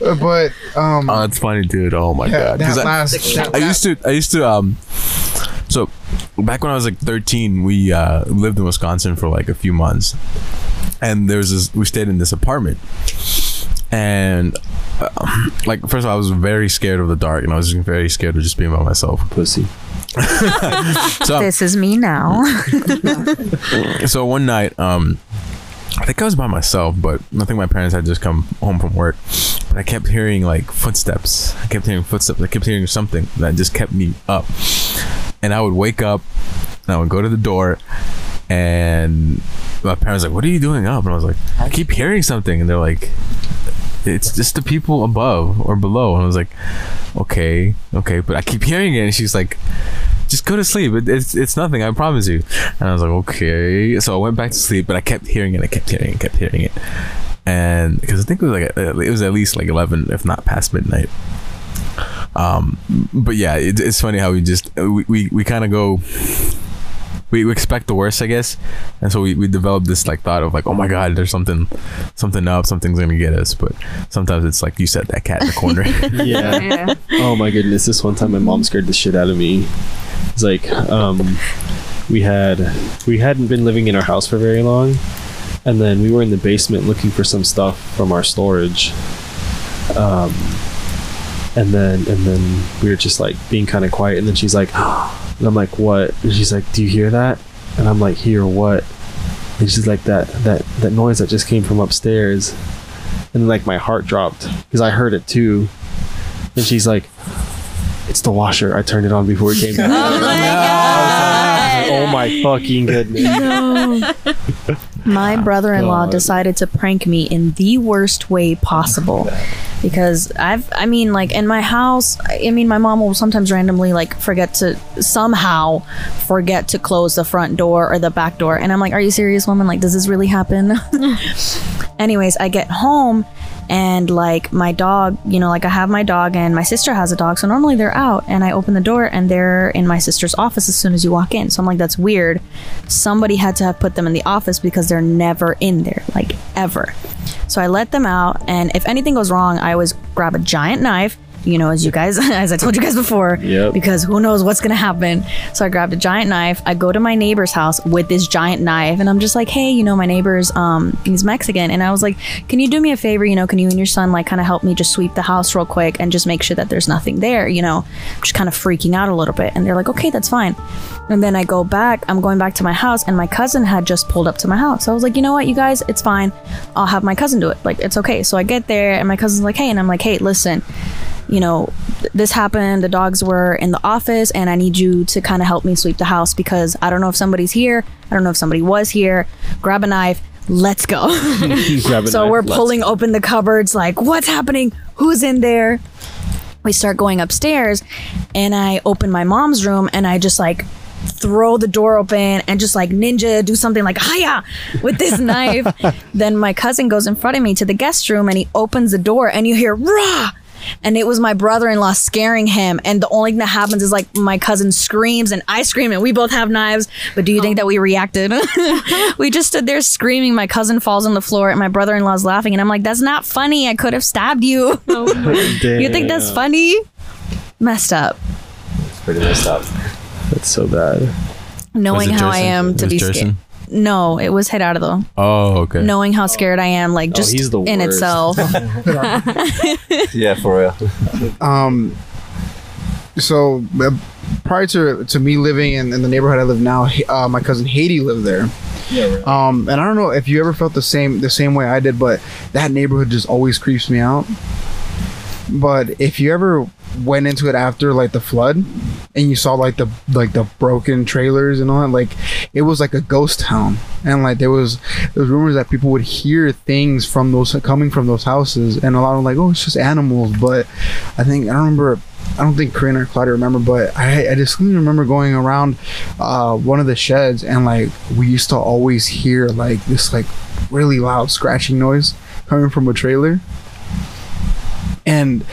Uh, but um, Oh, it's funny, dude. Oh my yeah, god. 'Cause that I, last, that I used to, I used to, um, so back when I was like 13, we uh, lived in Wisconsin for like a few months, and there was this. We stayed in this apartment, and uh, like first of all, I was very scared of the dark, and I was very scared of just being by myself. Pussy. So This is me now. so one night um i think i was by myself but i think my parents had just come home from work but I kept hearing like footsteps. I kept hearing footsteps. I kept hearing something that just kept me up. And I would wake up and I would go to the door and my parents were like, "What are you doing up?" And I was like, "I keep hearing something." And they're like, "It's just the people above or below." And I was like, "Okay, okay," but I keep hearing it. And she's like, "Just go to sleep. It, it's it's nothing. I promise you." And I was like, "Okay." So I went back to sleep, but I kept hearing it. I kept hearing it. kept hearing it. And because I think it was like uh, it was at least like eleven, if not past midnight. Um, but yeah, it, it's funny how we just we we, we kind of go we, we expect the worst, I guess, and so we, we develop this like thought of like, oh my god, there's something, something up, something's gonna get us. But sometimes it's like you said, that cat in the corner. yeah. Yeah. Oh my goodness! This one time, my mom scared the shit out of me. It's like um, we had we hadn't been living in our house for very long, and then we were in the basement looking for some stuff from our storage. Um, and then and then we were just like being kind of quiet, and then she's like, and I'm like, what? And she's like, do you hear that? And I'm like, hear what? And she's like, that that that noise that just came from upstairs, and like my heart dropped because I heard it too. And she's like, it's the washer. I turned it on before it came down. oh my oh fucking goodness. My brother-in-law decided to prank me in the worst way possible. Because I've I mean like in my house I mean my mom will sometimes randomly like forget to somehow forget to close the front door or the back door. And I'm like are you serious woman? Like does this really happen? Anyways I get home and like my dog you know like I have my dog and my sister has a dog so normally they're out and I open the door and they're in my sister's office as soon as you walk in so I'm like that's weird somebody had to have put them in the office because they're never in there like ever so I let them out, and if anything goes wrong, I always grab a giant knife. You know, as you guys, as I told you guys before, Yep. because who knows what's gonna happen. So I grabbed a giant knife. I go to my neighbor's house with this giant knife, and I'm just like, hey, you know, my neighbor's um he's Mexican, and I was like, can you do me a favor? You know, can you and your son like kind of help me just sweep the house real quick and just make sure that there's nothing there? You know, just kind of freaking out a little bit, and they're like, okay, that's fine. And then I go back, I'm going back to my house, and my cousin had just pulled up to my house. So I was like, you know what, you guys, it's fine. I'll have my cousin do it. Like, it's okay. So I get there, and my cousin's like, hey, and I'm like, hey, listen, you know, this happened. The dogs were in the office, and I need you to kind of help me sweep the house because I don't know if somebody's here. I don't know if somebody was here. Grab a knife. Let's go. So we're pulling open the cupboards, like, what's happening? Who's in there? We start going upstairs, and I open my mom's room, and I just like throw the door open and just like ninja do something like hiya with this knife. then my cousin goes in front of me to the guest room, and he opens the door, and you hear rah. And it was my brother-in-law scaring him, and the only thing that happens is like my cousin screams and I scream, and we both have knives. But do you think oh. that we reacted? we just stood there screaming. My cousin falls on the floor, and my brother-in-law's laughing, and I'm like, "That's not funny. I could have stabbed you. Oh you think that's funny? Messed up. Pretty messed up. That's so bad. Knowing Was it how I am to be Jerson? scared. No, it was Gerardo. oh, okay. Knowing how scared I am, like just he's the in worst. itself. Yeah, for real. um so uh, prior to to me living in, in the neighborhood I live now, uh, my cousin Haiti lived there. Yeah. Um, and I don't know if you ever felt the same the same way I did, but that neighborhood just always creeps me out. But if you ever went into it after like the flood, and you saw like the like the broken trailers and all that, like it was like a ghost town, and like there was there was rumors that people would hear things from those coming from those houses, and a lot of like oh it's just animals, but I think I don't remember. I don't think Corinne or Claudia remember, but I, I distinctly remember going around uh, one of the sheds and like we used to always hear like this like really loud scratching noise coming from a trailer. And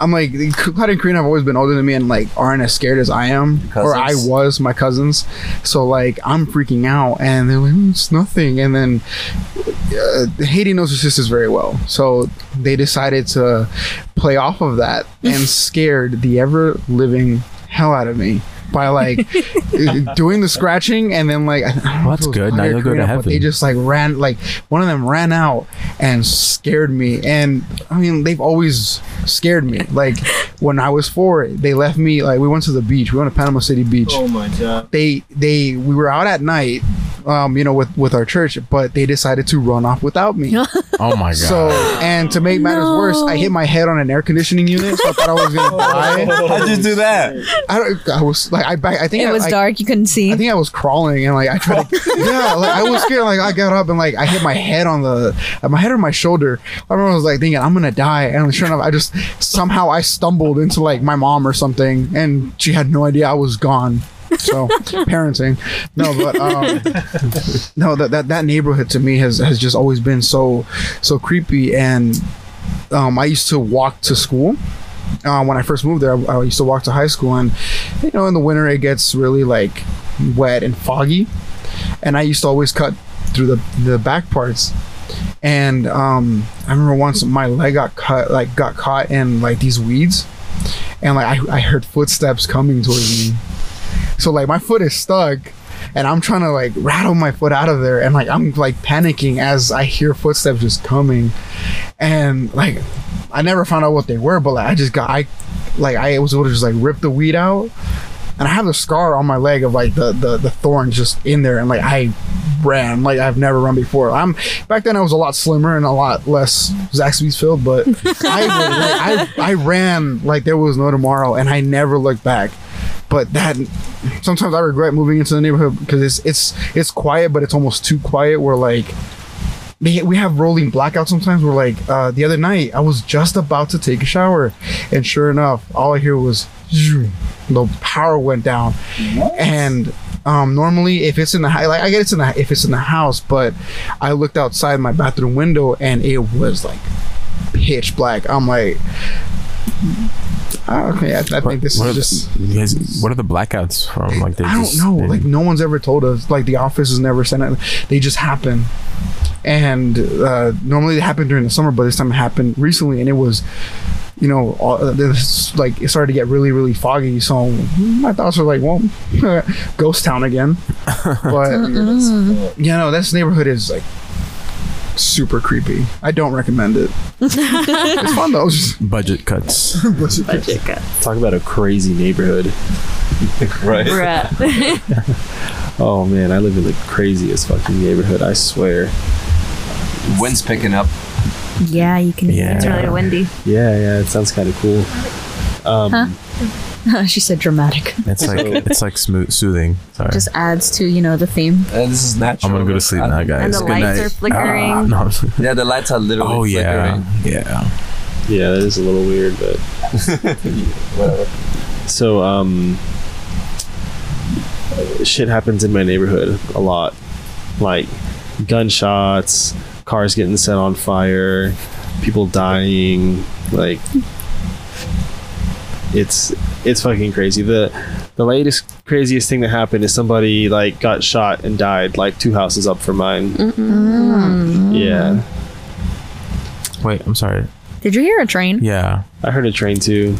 I'm like, Claudia and Corinne have always been older than me and like aren't as scared as I am, or I was my cousins. So like I'm freaking out, and they're like, "Mm, it's nothing. And then uh, Haiti knows her sisters very well, so they decided to play off of that and scared the ever living hell out of me by like doing the scratching and then like I Well, that's good. Now you'll go to Karina, but They just like ran like one of them ran out and scared me. And I mean they've always scared me. Like when I was four, they left me like we went to the beach. We went to Panama City Beach Oh my god. they they we were out at night um, you know, with with our church, but they decided to run off without me. Oh my god. So, and to make matters worse, I hit my head on an air conditioning unit, so I thought I was gonna die. How'd you do that? I don't. I was like, I back. I think It I, was I, dark. You couldn't see. I think I was crawling and like I tried to, yeah, like I was scared. Like I got up and like I hit my head on the, my head on my shoulder. I remember I was like thinking I'm gonna die, and sure enough, I just somehow I stumbled into like my mom or something, and she had no idea I was gone. So parenting, no, but um, no, that, that that neighborhood to me has has just always been so so creepy, and um, I used to walk to school. Uh, when I first moved there, I, I used to walk to high school, and you know, in the winter it gets really like wet and foggy, and I used to always cut through the the back parts. And um, I remember once my leg got cut, like got caught in like these weeds, and like I, I heard footsteps coming towards me. So like my foot is stuck, and I'm trying to like rattle my foot out of there, and like I'm like panicking as I hear footsteps just coming, and like I never found out what they were, but like I just got I like I was able to just like rip the weed out, and I have the scar on my leg of like the the the thorn just in there, and like I ran like I've never run before. I'm back then I was a lot slimmer and a lot less Zaxby's filled, but I like, I I ran like there was no tomorrow, and I never looked back. But that sometimes I regret moving into the neighborhood because it's it's it's quiet, but it's almost too quiet. Where like we have rolling blackouts sometimes. Where like uh, the other night I was just about to take a shower, and sure enough, all I hear was the power went down, and um, normally if it's in the high, like I get it's in the if it's in the house, but I looked outside my bathroom window and it was like pitch black. I'm like. "Ah, Okay, I, I think this what, is just. the, you guys, what are the blackouts from? Like they I don't just, know. they- Like no one's ever told us. Like the office has never sent it. They just happen. And uh, normally they happen during the summer, but this time it happened recently, and it was, you know, all, uh, this, like it started to get really, really foggy. So my thoughts were like, well, ghost town again. But you know, this neighborhood is like super creepy. I don't recommend it. it's fun though. It's just- budget cuts. Budget cut. Talk about a crazy neighborhood. Right. Bruh. Oh man, I live in the craziest fucking neighborhood. I swear. Wind's picking up. yeah, you can. Yeah. It's really windy. Yeah, yeah, it sounds kind of cool. Um, she said dramatic. It's like it's like smooth soothing. Sorry. Just adds to you know the theme. And this is natural. I'm gonna go to sleep now, guys. And the Good lights night. are flickering. Ah, no, Yeah, the lights are literally. oh yeah, flickering. yeah. Yeah, that is a little weird, but Whatever. so um shit happens in my neighborhood a lot. Like gunshots, cars getting set on fire, people dying, like it's it's fucking crazy. The the latest craziest thing that happened is somebody like got shot and died like two houses up from mine. Yeah. Wait, I'm sorry. Did you hear a train? Yeah. I heard a train too.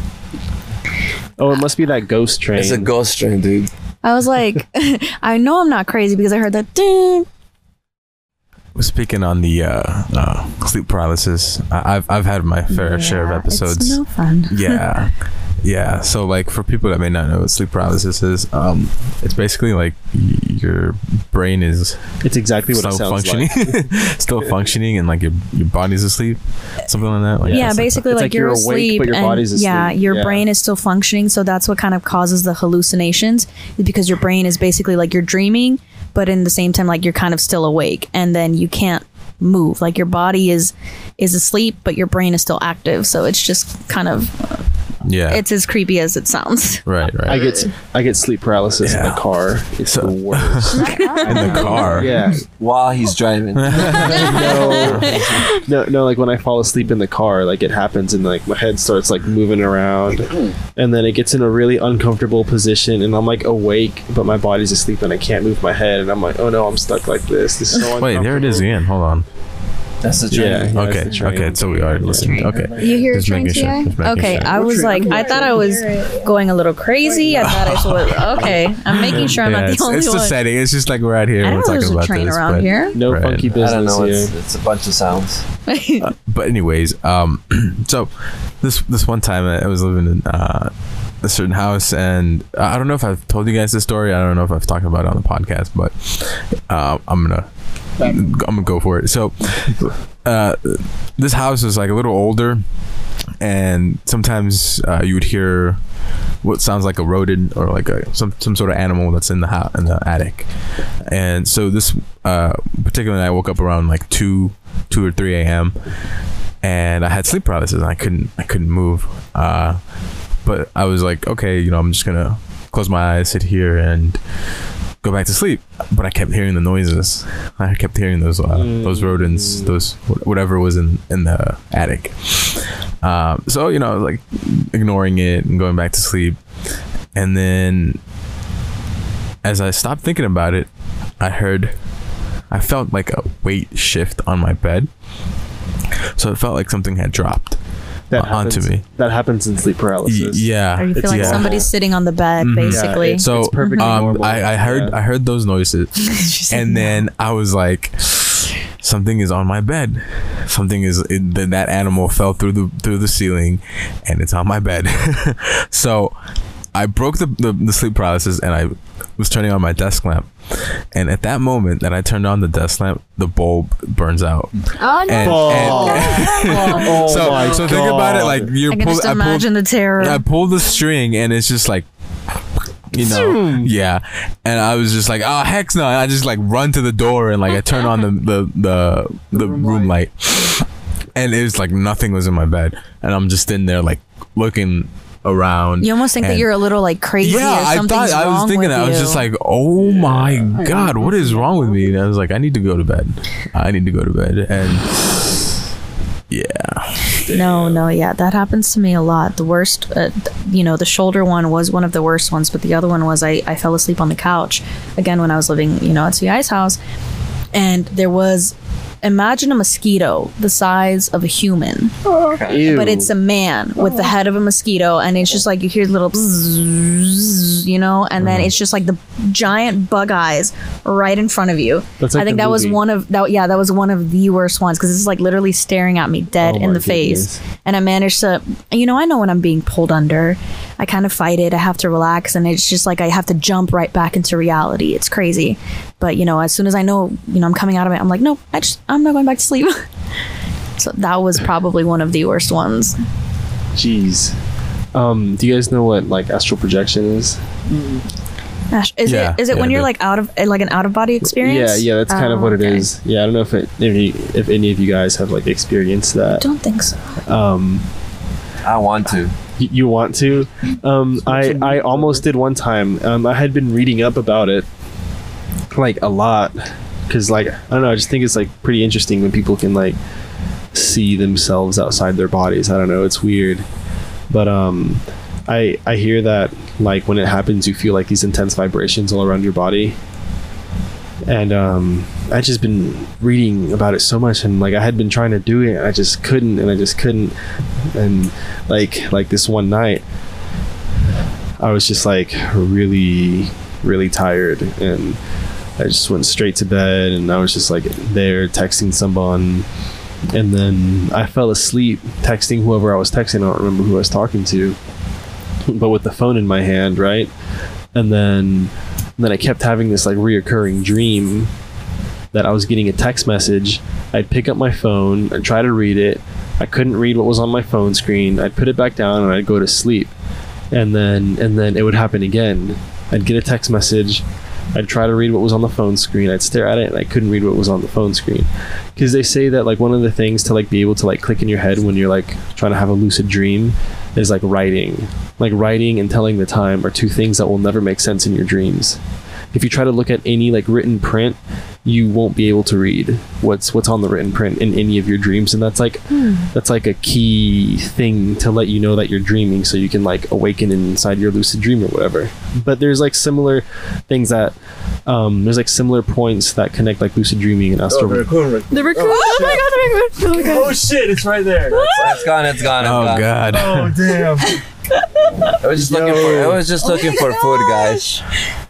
Oh, it must be that ghost train. It's a ghost train, dude. I was like, I know I'm not crazy because I heard that. Ding. Speaking on the uh, uh, sleep paralysis, I- I've I've had my fair share of episodes. It's no fun. yeah yeah so like for people that may not know what sleep paralysis is um it's basically like y- your brain is It's exactly what still it sounds functioning like. still functioning and like your your body's asleep something like that like yeah, that's- basically It's like, like you're, you're awake, asleep but your and body's yeah asleep. your Yeah. brain is still functioning so that's what kind of causes the hallucinations is because your brain is basically like you're dreaming but in the same time like you're kind of still awake and then you can't move like your body is is asleep but your brain is still active so it's just kind of yeah it's as creepy as it sounds right right I get I get sleep paralysis in the car. It's So- the worst. in the car yeah. While he's driving. No, no, no. Like when I fall asleep in the car, like it happens, and like my head starts like moving around, and then it gets in a really uncomfortable position, and I'm like awake, but my body's asleep, and I can't move my head, and I'm like, oh no, I'm stuck like this. This is so wait there it is uncomfortable. again hold on That's the train. Yeah. yeah, okay the train. okay so we are listening okay you hear Just a train sure, TI? just making okay sure. i was like i thought i was going a little crazy i thought i was okay i'm making sure i'm yeah, not the it's, only it's the setting it's just like we're out here i we're don't know talking there's a about train this around here No Right. funky I business don't know. here. It's, it's a bunch of sounds. but anyways um so this this one time i was living in uh a certain house, and I don't know if I've told you guys this story. I don't know if I've talked about it on the podcast, but uh, I'm gonna I'm gonna go for it. So, uh, this house is like a little older, and sometimes uh, you would hear what sounds like a rodent or like a some some sort of animal that's in the house in the attic. And so this uh, particular night, I woke up around like two two or three a.m. and I had sleep paralysis and I couldn't I couldn't move. Uh, but I was like, okay, you know, I'm just gonna close my eyes, sit here, and go back to sleep. But I kept hearing the noises. I kept hearing those uh, those rodents, those whatever was in in the attic. Um, so you know, like ignoring it and going back to sleep, and then as I stopped thinking about it, I heard, I felt like a weight shift on my bed. So it felt like something had dropped That onto happens, me. That happens in sleep Y- paralysis. yeah. Or you feel It's like yeah. somebody's sitting on the bed, Mhm. basically. it's- So perfectly um, normal. I, I heard Yeah. I heard those noises, and then I was like, something is on my bed. Something is it, that that animal fell through the through the ceiling, and it's on my bed. so I broke the, the the sleep paralysis, and I was turning on my desk lamp. And at that moment that I turned on the desk lamp, the bulb burns out. Oh no! And, Oh. and- Oh so my so think about it like you're I can pull- just I pulled- imagine the terror. I pulled the string and it's just like you know yeah and i was just like oh heck no and i just like run to the door and like i turn on the the the, the room light and it was like nothing was in my bed and i'm just in there like looking around you almost think that you're a little like crazy yeah, or I thought I was thinking with that. I was just like, oh my god, what is wrong with me? And I was like, I need to go to bed. I need to go to bed. And yeah, No, no, yeah, that happens to me a lot. The worst, uh, th- you know, the shoulder one was one of the worst ones, but the other one was I, I fell asleep on the couch again when I was living, you know, at CI's house, and there was, imagine a mosquito the size of a human, Ew. but it's a man with the head of a mosquito, and it's just like you hear little, bzzz, you know, and then uh-huh. it's just like the giant bug eyes right in front of you. That's like I think the that was movie. one of that. Yeah, that was one of the worst ones because it's like literally staring at me dead Oh in my the face, goodness. and I managed to. You know, I know when I'm being pulled under. I kind of fight it. I have to relax, and it's just like I have to jump right back into reality. It's crazy, but you know, as soon as I know, you know, I'm coming out of it, I'm like, no, I just, I'm not going back to sleep. so that was probably one of the worst ones. Jeez. Um, do you guys know what like astral projection is? Gosh, is Yeah, it is it yeah, when you're like out of like an out of body experience? Yeah, yeah, that's kind of Oh, what it okay. is. Yeah, I don't know if it, if, any, if any of you guys have like experienced that. Don't think so. Um, I want to. You want to? Um, I I almost did one time. Um, I had been reading up about it, like a lot, because like I don't know. I just think it's like pretty interesting when people can like see themselves outside their bodies. I don't know. It's weird, but um, I I hear that like when it happens, you feel like these intense vibrations all around your body. And um, I just been reading about it so much, and like I had been trying to do it, and I just couldn't, and I just couldn't, and like like this one night, I was just like really really tired, and I just went straight to bed, and I was just like there texting someone, and then I fell asleep texting whoever I was texting. I don't remember who I was talking to, but with the phone in my hand, right? And then, and then I kept having this like reoccurring dream that I was getting a text message. I'd pick up my phone and try to read it. I couldn't read what was on my phone screen. I'd put it back down and I'd go to sleep. And then and then it would happen again. I'd get a text message. I'd try to read what was on the phone screen. I'd stare at it and I couldn't read what was on the phone screen. Cuz they say that like one of the things to like be able to like click in your head when you're like trying to have a lucid dream is like writing. Like writing and telling the time are two things that will never make sense in your dreams. If you try to look at any like written print, you won't be able to read what's what's on the written print in any of your dreams and that's like that's like a key thing to let you know that you're dreaming so you can like awaken inside your lucid dream or whatever but there's like similar things that um there's like similar points that connect like lucid dreaming and astral The raccoon. Oh, my god, the raccoon. Oh my god. oh shit it's right there It's gone. It's gone. It's oh gone. god. oh damn I was just looking for. I was just looking for food, guys.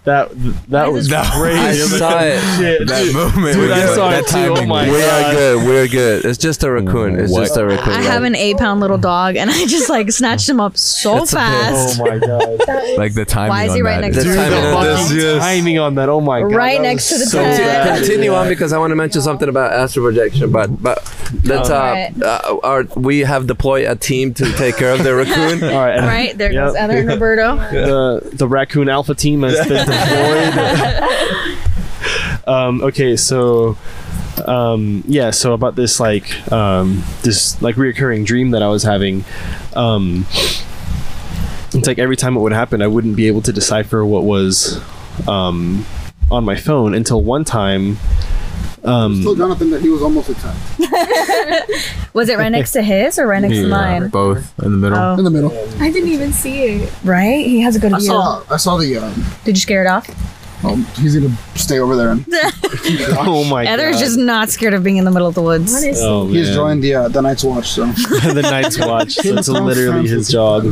That that was That- crazy. I saw it. Shit. That moment, Dude, I saw that it too. Oh timing my We God. are good. We're good. It's just a raccoon. It's What? just a raccoon. I have an eight pound little dog, and I just like snatched him up so It's a fast. Oh my god. like the timing. Why is he on right that next to The me? timing the on yes. timing on that. Oh my god. Right that next to the so tent. bad. Continue on because I want to mention something about astral projection, but but let's uh, Alright. uh our we have deployed a team to take care of the raccoon. All right. and Right there Yep. goes Heather and Roberto. the the raccoon alpha team has been um, okay, so um, yeah, so about this like um, this like reoccurring dream that I was having. Um, it's like every time it would happen, I wouldn't be able to decipher what was um, on my phone until one time. Um, Told Jonathan that he was almost attacked Was it right next to his or right next to mine? both in the middle. Oh, in the middle. I didn't even see it. right. He has a good I view. saw. I saw the. Um, Did you scare it off? um, he's gonna stay over there. And oh my god. Heather's god! just not scared of being in the middle of the woods. oh, he's man. joined the uh, the Night's Watch. So the Night's Watch. Game That's literally his job.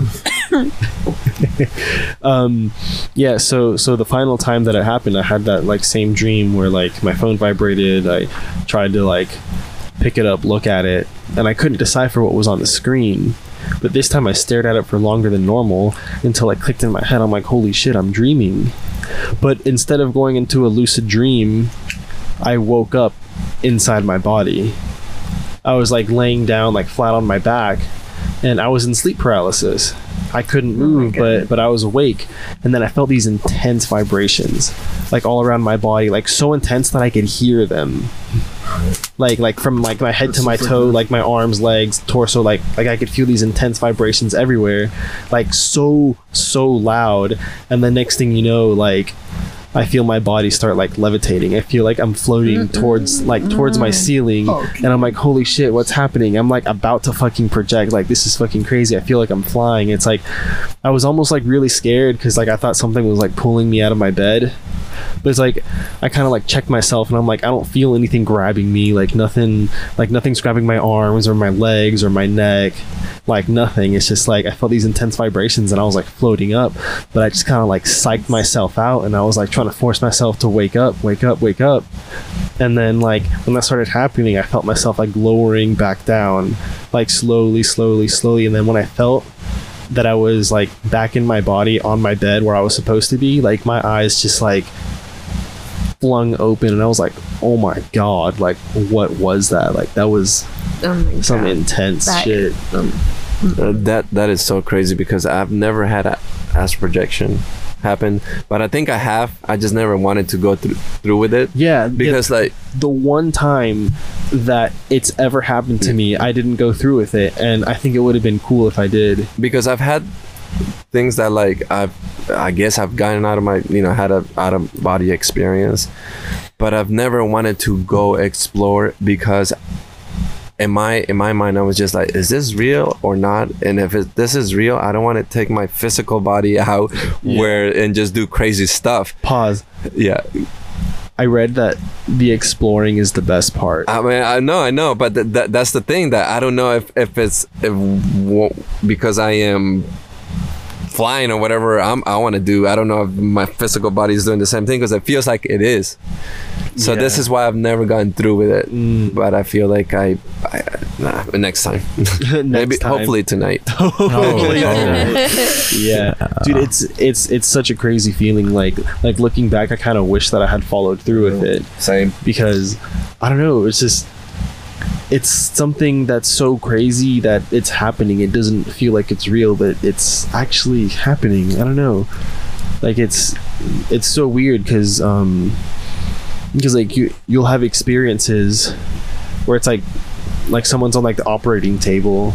um, yeah. So so the final time that it happened, I had that like same dream where like my phone vibrated. I tried to like pick it up, look at it, and I couldn't decipher what was on the screen. But this time I stared at it for longer than normal until I clicked in my head. I'm like, holy shit, I'm dreaming. But instead of going into a lucid dream, I woke up inside my body. I was like laying down, like flat on my back, and I was in sleep paralysis. I couldn't move, oh but but I was awake, and then I felt these intense vibrations, like all around my body, like so intense that I could hear them, like like from like my head to my toe, like my arms, legs, torso, like like I could feel these intense vibrations everywhere, like so so loud, and the next thing you know, like I feel my body start like levitating. I feel like I'm floating mm-hmm. towards like towards my mm. ceiling and I'm like, holy shit, what's happening? I'm like about to fucking project. Like this is fucking crazy. I feel like I'm flying. It's like I was almost like really scared because like I thought something was like pulling me out of my bed. But it's like I kind of like checked myself and I'm like I don't feel anything grabbing me. Like nothing. Like nothing's grabbing my arms or my legs or my neck. Like nothing. It's just like I felt these intense vibrations and I was like floating up. But I just kind of like psyched myself out and I was like trying to force myself to wake up, wake up, wake up and then like when that started happening i felt myself like lowering back down like slowly slowly slowly and then when i felt that i was like back in my body on my bed where i was supposed to be like my eyes just like flung open and i was like oh my god like what was that? Like that was Oh some God. intense That- shit. um, Uh, that that is so crazy because I've never had a astral projection happen, but I think I have. I just never wanted to go through through with it. Yeah because like the one time that it's ever happened to me i didn't go through with it. And i think it would have been cool if i did. Because I've had things that like I've I guess I've gotten out of my you know had a out of body experience, but I've never wanted to go explore because in my in my mind I was just like is this real or not? And if it, this is real I don't want to take my physical body out where and just do crazy stuff. Pause. Yeah. I read that the exploring is the best part. I mean, I know, I know, but th- that that's the thing that I don't know if if it's if w- because I am flying or whatever I'm, I want to do. I don't know if my physical body is doing the same thing because it feels like it is. So this is why I've never gone through with it. Mm. But I feel like I, I nah, next time, maybe time. hopefully tonight. Hopefully. Oh, yeah, dude, it's it's it's such a crazy feeling. Like like looking back, I kind of wish that I had followed through with it Same. because I don't know. It's just it's something that's so crazy that it's happening. It doesn't feel like it's real, but it's actually happening. I don't know. Like it's it's so weird because um because like you you'll have experiences where it's like like someone's on like the operating table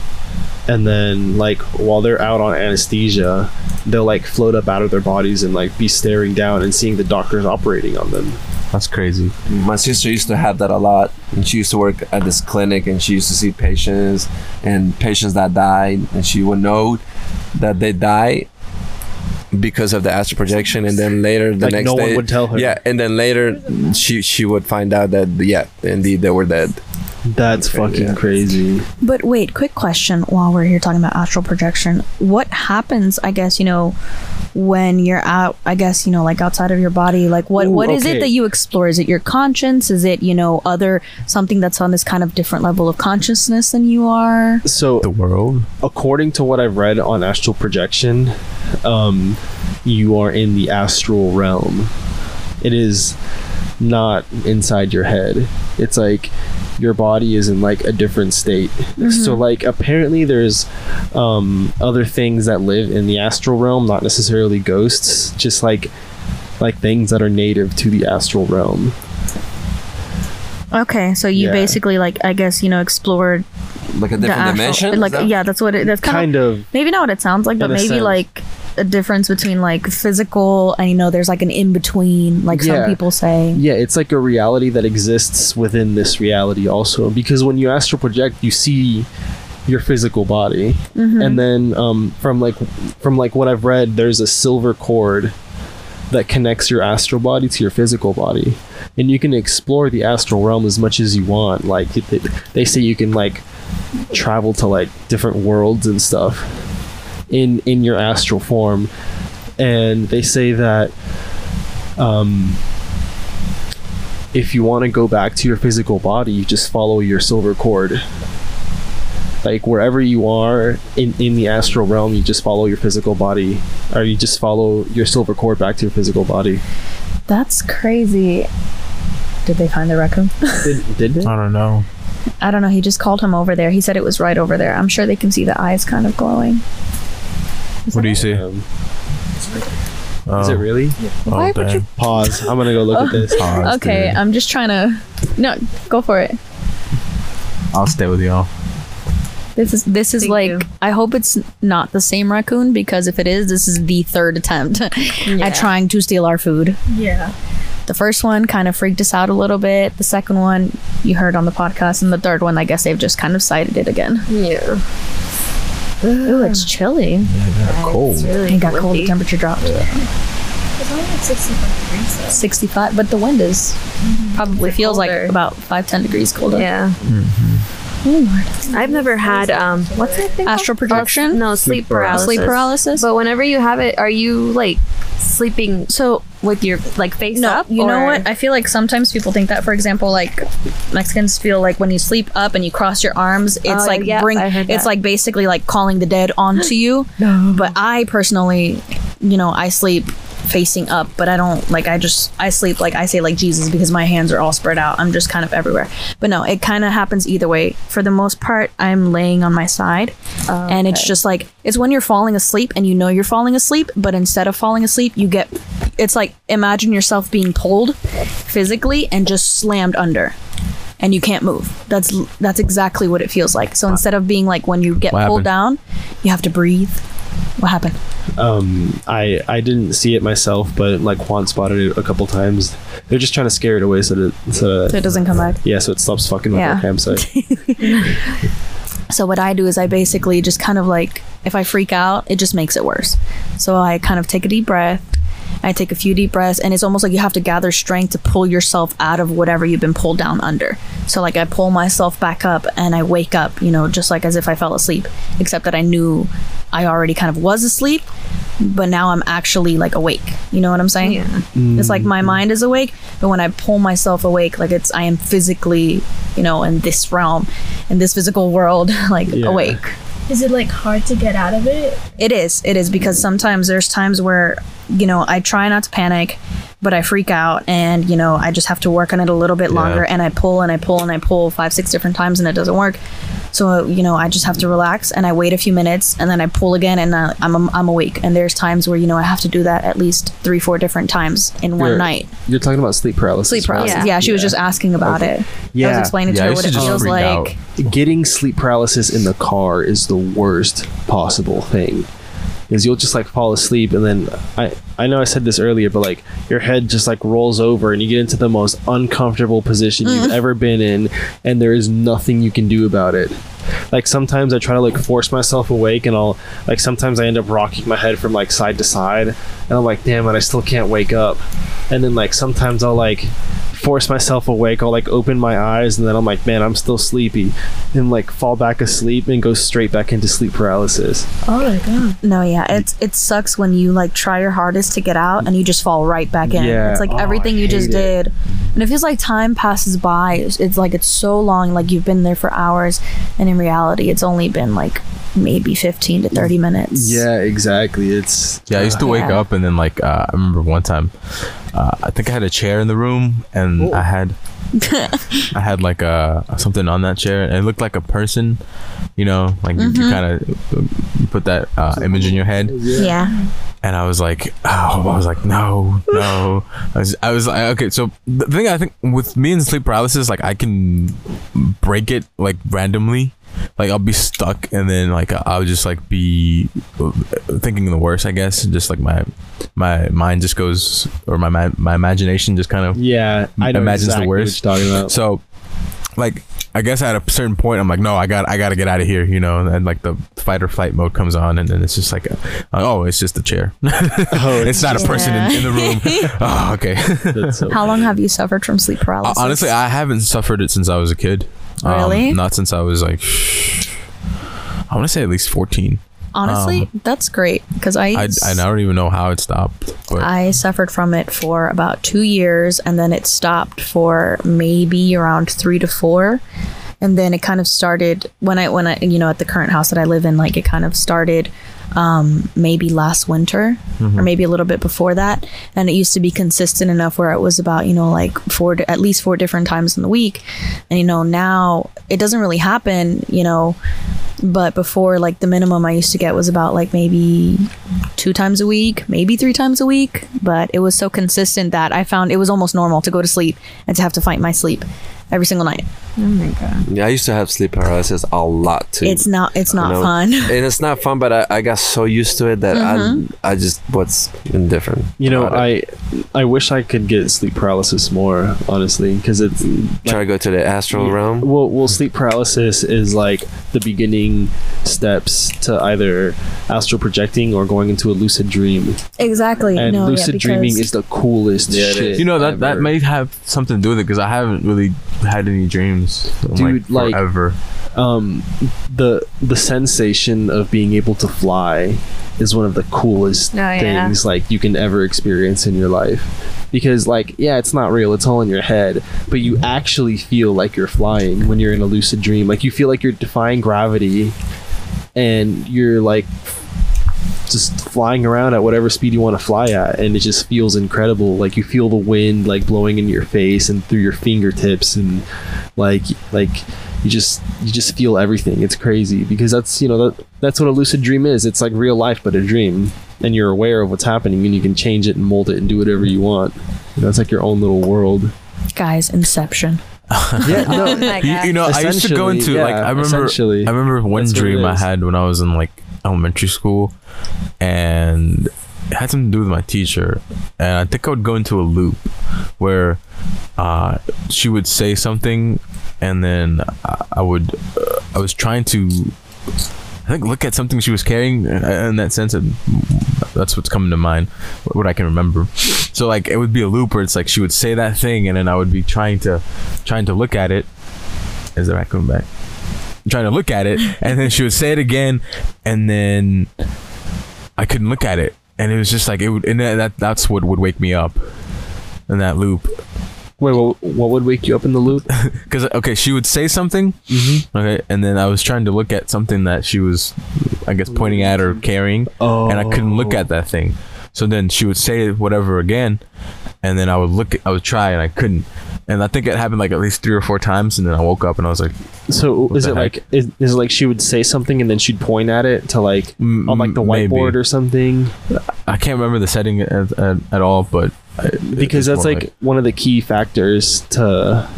and then like while they're out on anesthesia they'll like float up out of their bodies and like be staring down and seeing the doctors operating on them That's crazy. My sister used to have that a lot, and she used to work at this clinic, and she used to see patients and patients that died, and she would know that they die because of the astral projection, and then later the Like, next no one day, would tell her. Yeah, and then later she she would find out that yeah, indeed they were dead. That's fucking crazy. But wait, quick question while we're here talking about astral projection. What happens, I guess, you know, when you're out, I guess, you know, like outside of your body? Like what Ooh, what is okay. it that you explore? Is it your conscience? Is it, you know, other something that's on this kind of different level of consciousness than you are? So The world. according to what I've read on astral projection, um, you are in the astral realm. It is not inside your head. It's like your body is in like a different state. So like apparently there's um, other things that live in the astral realm, not necessarily ghosts, just like like things that are native to the astral realm. Okay, so you Yeah. basically like I guess, you know, explored Like a the different astral dimension? like that- yeah, that's what it that's kind, Kind of of maybe not what it sounds like, but maybe sense. like a difference between like physical and you know there's like an in between like some people say. Yeah, it's like a reality that exists within this reality also. Because when you astral project, you see your physical body, and then um, from like from like what I've read, there's a silver cord that connects your astral body to your physical body, and you can explore the astral realm as much as you want. Like it, it- they say, you can like travel to like different worlds and stuff in in your astral form, and they say that. Um, if you want to go back to your physical body, you just follow your silver cord. Like wherever you are in, in the astral realm, you just follow your physical body, or you just follow your silver cord back to your physical body. That's crazy. Did they find the raccoon? Did, did they? I don't know. I don't know. He just called him over there. He said it was right over there. I'm sure they can see the eyes kind of glowing. What do you see? Um, Oh, is it really? Oh, Why would you- Pause. I'm gonna go look at this. Pause, okay, dude. I'm just trying to. No, go for it. I'll stay with y'all. This is this is Thank like. you. I hope it's not the same raccoon because if it is, this is the third attempt at trying to steal our food. Yeah. The first one kind of freaked us out a little bit. The second one you heard on the podcast, and the third one, I guess they've just kind of sighted it again. Yeah. Ooh, it's chilly. Cold. It got cold. The temperature dropped. It's only like 65 degrees though. 65, but the wind is mm-hmm. probably feels colder. like about five ten degrees colder. Yeah. Mm-hmm. I've never had um what's that thing? Astral called? projection? No, sleep paralysis. Sleep paralysis. But whenever you have it, are you like sleeping so with your like face no, up? you know or- what? I feel like sometimes people think that. For example, like Mexicans feel like when you sleep up and you cross your arms, it's Oh, like yeah, bring. I heard It's that. like basically like calling the dead onto you. no. But I personally, you know, I sleep facing up, but I don't like. I just I sleep like I say like Jesus because my hands are all spread out. I'm just kind of everywhere. But no, it kind of happens either way. For the most part, I'm laying on my side, and it's just like it's when you're falling asleep and you know you're falling asleep, but instead of falling asleep, you get. It's like imagine yourself being pulled physically and just slammed under and you can't move that's that's exactly what it feels like so instead of being like when you get What pulled happened? down you have to breathe what happened Um, I I didn't see it myself, but like Juan spotted it a couple times. They're just trying to scare it away so that so so it doesn't come back yeah, so it stops fucking with Yeah. our campsite. so what i do is i basically just kind of like if i freak out it just makes it worse so i kind of take a deep breath I take a few deep breaths, and it's almost like you have to gather strength to pull yourself out of whatever you've been pulled down under. So, like, I pull myself back up and I wake up, you know, just like as if I fell asleep, except that I knew I already kind of was asleep, but now I'm actually like awake. You know what I'm saying? Yeah. It's like my mm-hmm. mind is awake, but when I pull myself awake, like it's I am physically, you know, in this realm, in this physical world, like Yeah. awake. Is it like hard to get out of it? It is. It is because sometimes there's times where, you know, I try not to panic, but I freak out and, you know, I just have to work on it a little bit longer and I pull and I pull and I pull five, six different times and it doesn't work. So, you know, I just have to relax and I wait a few minutes and then I pull again and uh, I'm, I'm awake. And there's times where, you know, I have to do that at least three, four different times in one You're- night. You're talking about sleep paralysis. Sleep right? paralysis. Yeah. Yeah, she was just asking about it. Yeah, I Yeah. was explaining to Yeah, I her what to it just feels like. out. getting sleep paralysis in the car is the worst possible thing is you'll just like fall asleep and then i i know i said this earlier but like your head just like rolls over and you get into the most uncomfortable position you've mm. ever been in and there is nothing you can do about it. Like sometimes i try to like force myself awake and i'll like sometimes i end up rocking my head from like side to side and i'm like damn it i still can't wake up. And then like sometimes i'll like force myself awake. I'll like open my eyes and then I'm like, man, I'm still sleepy, and like fall back asleep and go straight back into sleep paralysis. Oh my god. No, yeah, it's it sucks when you like try your hardest to get out and you just fall right back in. Yeah. It's like Oh, everything I you just it. did, and it feels like time passes by. It's, it's like it's so long, like you've been there for hours, and in reality, it's only been like maybe fifteen to thirty minutes. Yeah, exactly. It's Yeah, I used to wake Yeah. up and then like uh, I remember one time, uh, I think I had a chair in the room and I had, I had like uh something on that chair and it looked like a person, you know, like you, you kind of put that uh, image in your head yeah. and I was like, oh, I was like, no, no. I was, I was like, okay. So the thing I think with me and sleep paralysis, like I can break it like randomly. Like I'll be stuck, and then like I'll just like be uh, thinking the worst. I guess just like my my mind just goes, or my ma- my imagination just kind of yeah. I know imagines the worst. What you're talking about. so, like, I guess at a certain point, I'm like, no, I got, I got to get out of here, you know. And like the fight or flight mode comes on, and then it's just like, a, oh, it's just a chair. oh, it's not a person in, in the room. oh, okay. So How long have you suffered from sleep Uh, paralysis? Honestly, I haven't suffered it since I was a kid. Um, Really? not since I was like, I want to say at least 14. Honestly, that's great because I I, I don't even know how it stopped, but I suffered from it for about two years and then it stopped for maybe around three to four. And then it kind of started when I, when I, you know, at the current house that I live in, like it kind of started um, maybe last winter or maybe a little bit before that. And it used to be consistent enough where it was about, you know, like four, at least four different times in the week. And, you know, now it doesn't really happen, you know, but before like the minimum I used to get was about like maybe two times a week, maybe three times a week. But it was so consistent that I found it was almost normal to go to sleep and to have to fight my sleep every single night. Oh my god. Yeah, I used to have sleep paralysis a lot too. It's not it's not know. fun. and it's not fun, but I, I got so used to it that Mm-hmm. I I just what's indifferent. You know, about it. I I wish I could get sleep paralysis more, honestly, because it's try to go to the astral realm. Well, well, sleep paralysis is like the beginning steps to either astral projecting or going into a lucid dream. exactly. And no, lucid yeah, dreaming is the coolest Yeah, shit. you know that that may have something to do with it because I haven't really had any dreams, in, Dude, like- like forever. um the the sensation of being able to fly is one of the coolest Oh, yeah. things like you can ever experience in your life because like yeah it's not real it's all in your head but you actually feel like you're flying when you're in a lucid dream like you feel like you're defying gravity and you're like just flying around at whatever speed you want to fly at and it just feels incredible. Like you feel the wind like blowing in your face and through your fingertips and like like you just you just feel everything. It's crazy because that's you know that that's what a lucid dream is. It's like real life but a dream. And you're aware of what's happening and you can change it and mold it and do whatever you want. You know it's like your own little world. Guys, Inception. yeah Oh You, you know, I used to go Essentially, into like I remember. I remember one That's what it dream I had when I was in like elementary school, and it had something to do with my teacher. And I think I would go into a loop where uh, she would say something, and then I, I would. Uh, I was trying to. I think look at something she was carrying uh, in that sense and that's what's coming to mind what I can remember so like it would be a loop where it's like she would say that thing and then I would be trying to trying to look at it is the raccoon back I'm trying to look at it and then she would say it again and then I couldn't look at it and it was just like it would and that that's what would wake me up in that loop wait what, what would wake you up in the loop because okay she would say something mm-hmm. okay and then I was trying to look at something that she was I guess pointing at or carrying oh and I couldn't look at that thing. So then she would say whatever again, and then I would look, I would try, and I couldn't. And I think it happened like at least three or four times, and then I woke up and I was like, So is it heck? like is, is it like she would say something and then she'd point at it to like Mm, on like the maybe. whiteboard or something? I can't remember the setting at, at, at all, but I- Because that's more like, one of the key factors to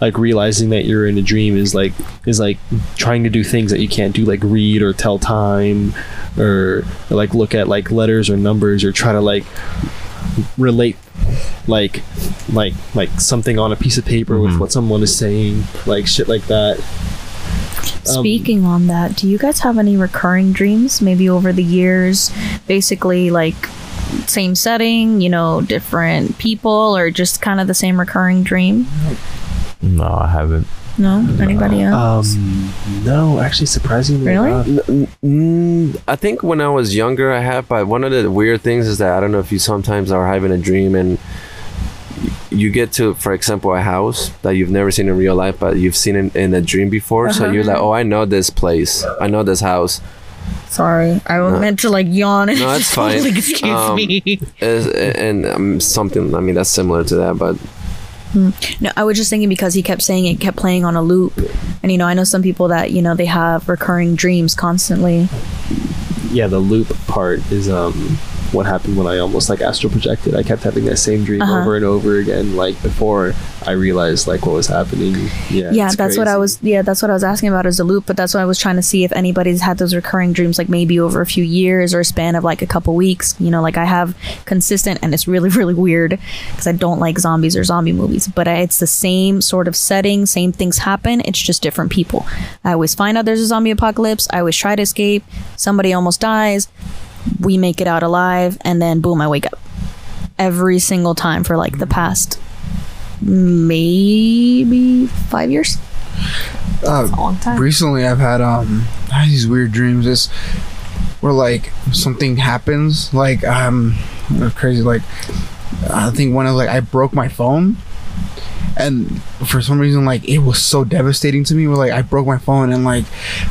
like realizing that you're in a dream is like is like trying to do things that you can't do like read or tell time or, or like look at like letters or numbers or try to like relate like like like something on a piece of paper with Mhm. what someone is saying like shit like that Um, Speaking on that, do you guys have any recurring dreams? Maybe over the years, basically like same setting, you know, different people, or just kind of the same recurring dream? No, I haven't. No, anybody else? Um, no, actually, surprisingly, Really? not. N- n- I think when I was younger, I have. But one of the weird things is that I don't know if you sometimes are having a dream and you get to, for example, a house that you've never seen in real life, but you've seen it in a dream before. So you're like, oh, I know this place. I know this house. Sorry, I was No. meant to like yawn. and No, it's fine. Excuse Um, me. Is- and um, something. I mean, that's similar to that, but No, I was just thinking because he kept saying it kept playing on a loop. And you know, I know some people that, you know, they have recurring dreams constantly. Yeah, the loop part is um what happened when I almost like astral projected. I kept having that same dream Uh-huh. over and over again, like before I realized like what was happening. Yeah, Yeah, that's what I was yeah, that's what I was asking about is a loop, but that's what I was trying to see if anybody's had those recurring dreams like maybe over a few years or a span of like a couple weeks. You know, like I have consistent and it's really really weird because I don't like zombies or zombie movies, but I, it's the same sort of setting, same things happen, it's just different people. I always find out there's a zombie apocalypse, I always try to escape, somebody almost dies, we make it out alive and then boom, I wake up. Every single time for like the past maybe 5 years. Uh, a long time. recently I've had um these weird dreams. It's where like something happens, like um crazy. Like I think one of like I broke my phone, and for some reason like it was so devastating to me. Where like I broke my phone and like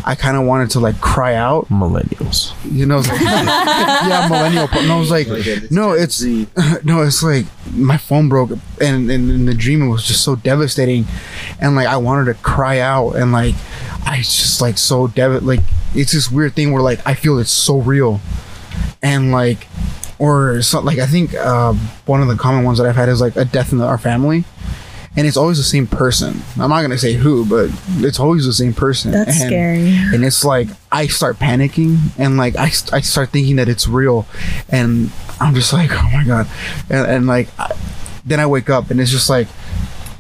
I kind of wanted to like cry out. Millennials. You know, yeah, millennial. po- No, I was like, no, it's no, it's like my phone broke, and, and in the dream it was just so devastating, and like I wanted to cry out, and like I just like so dev like it's this weird thing where like I feel it's so real, and like or so like I think uh, one of the common ones that I've had is like a death in our family. And it's always the same person. I'm not gonna say who, but it's always the same person. That's And- scary. and it's like I start panicking and like I, st- I start thinking that it's real and I'm just like oh my god and, and like I, then I wake up and it's just like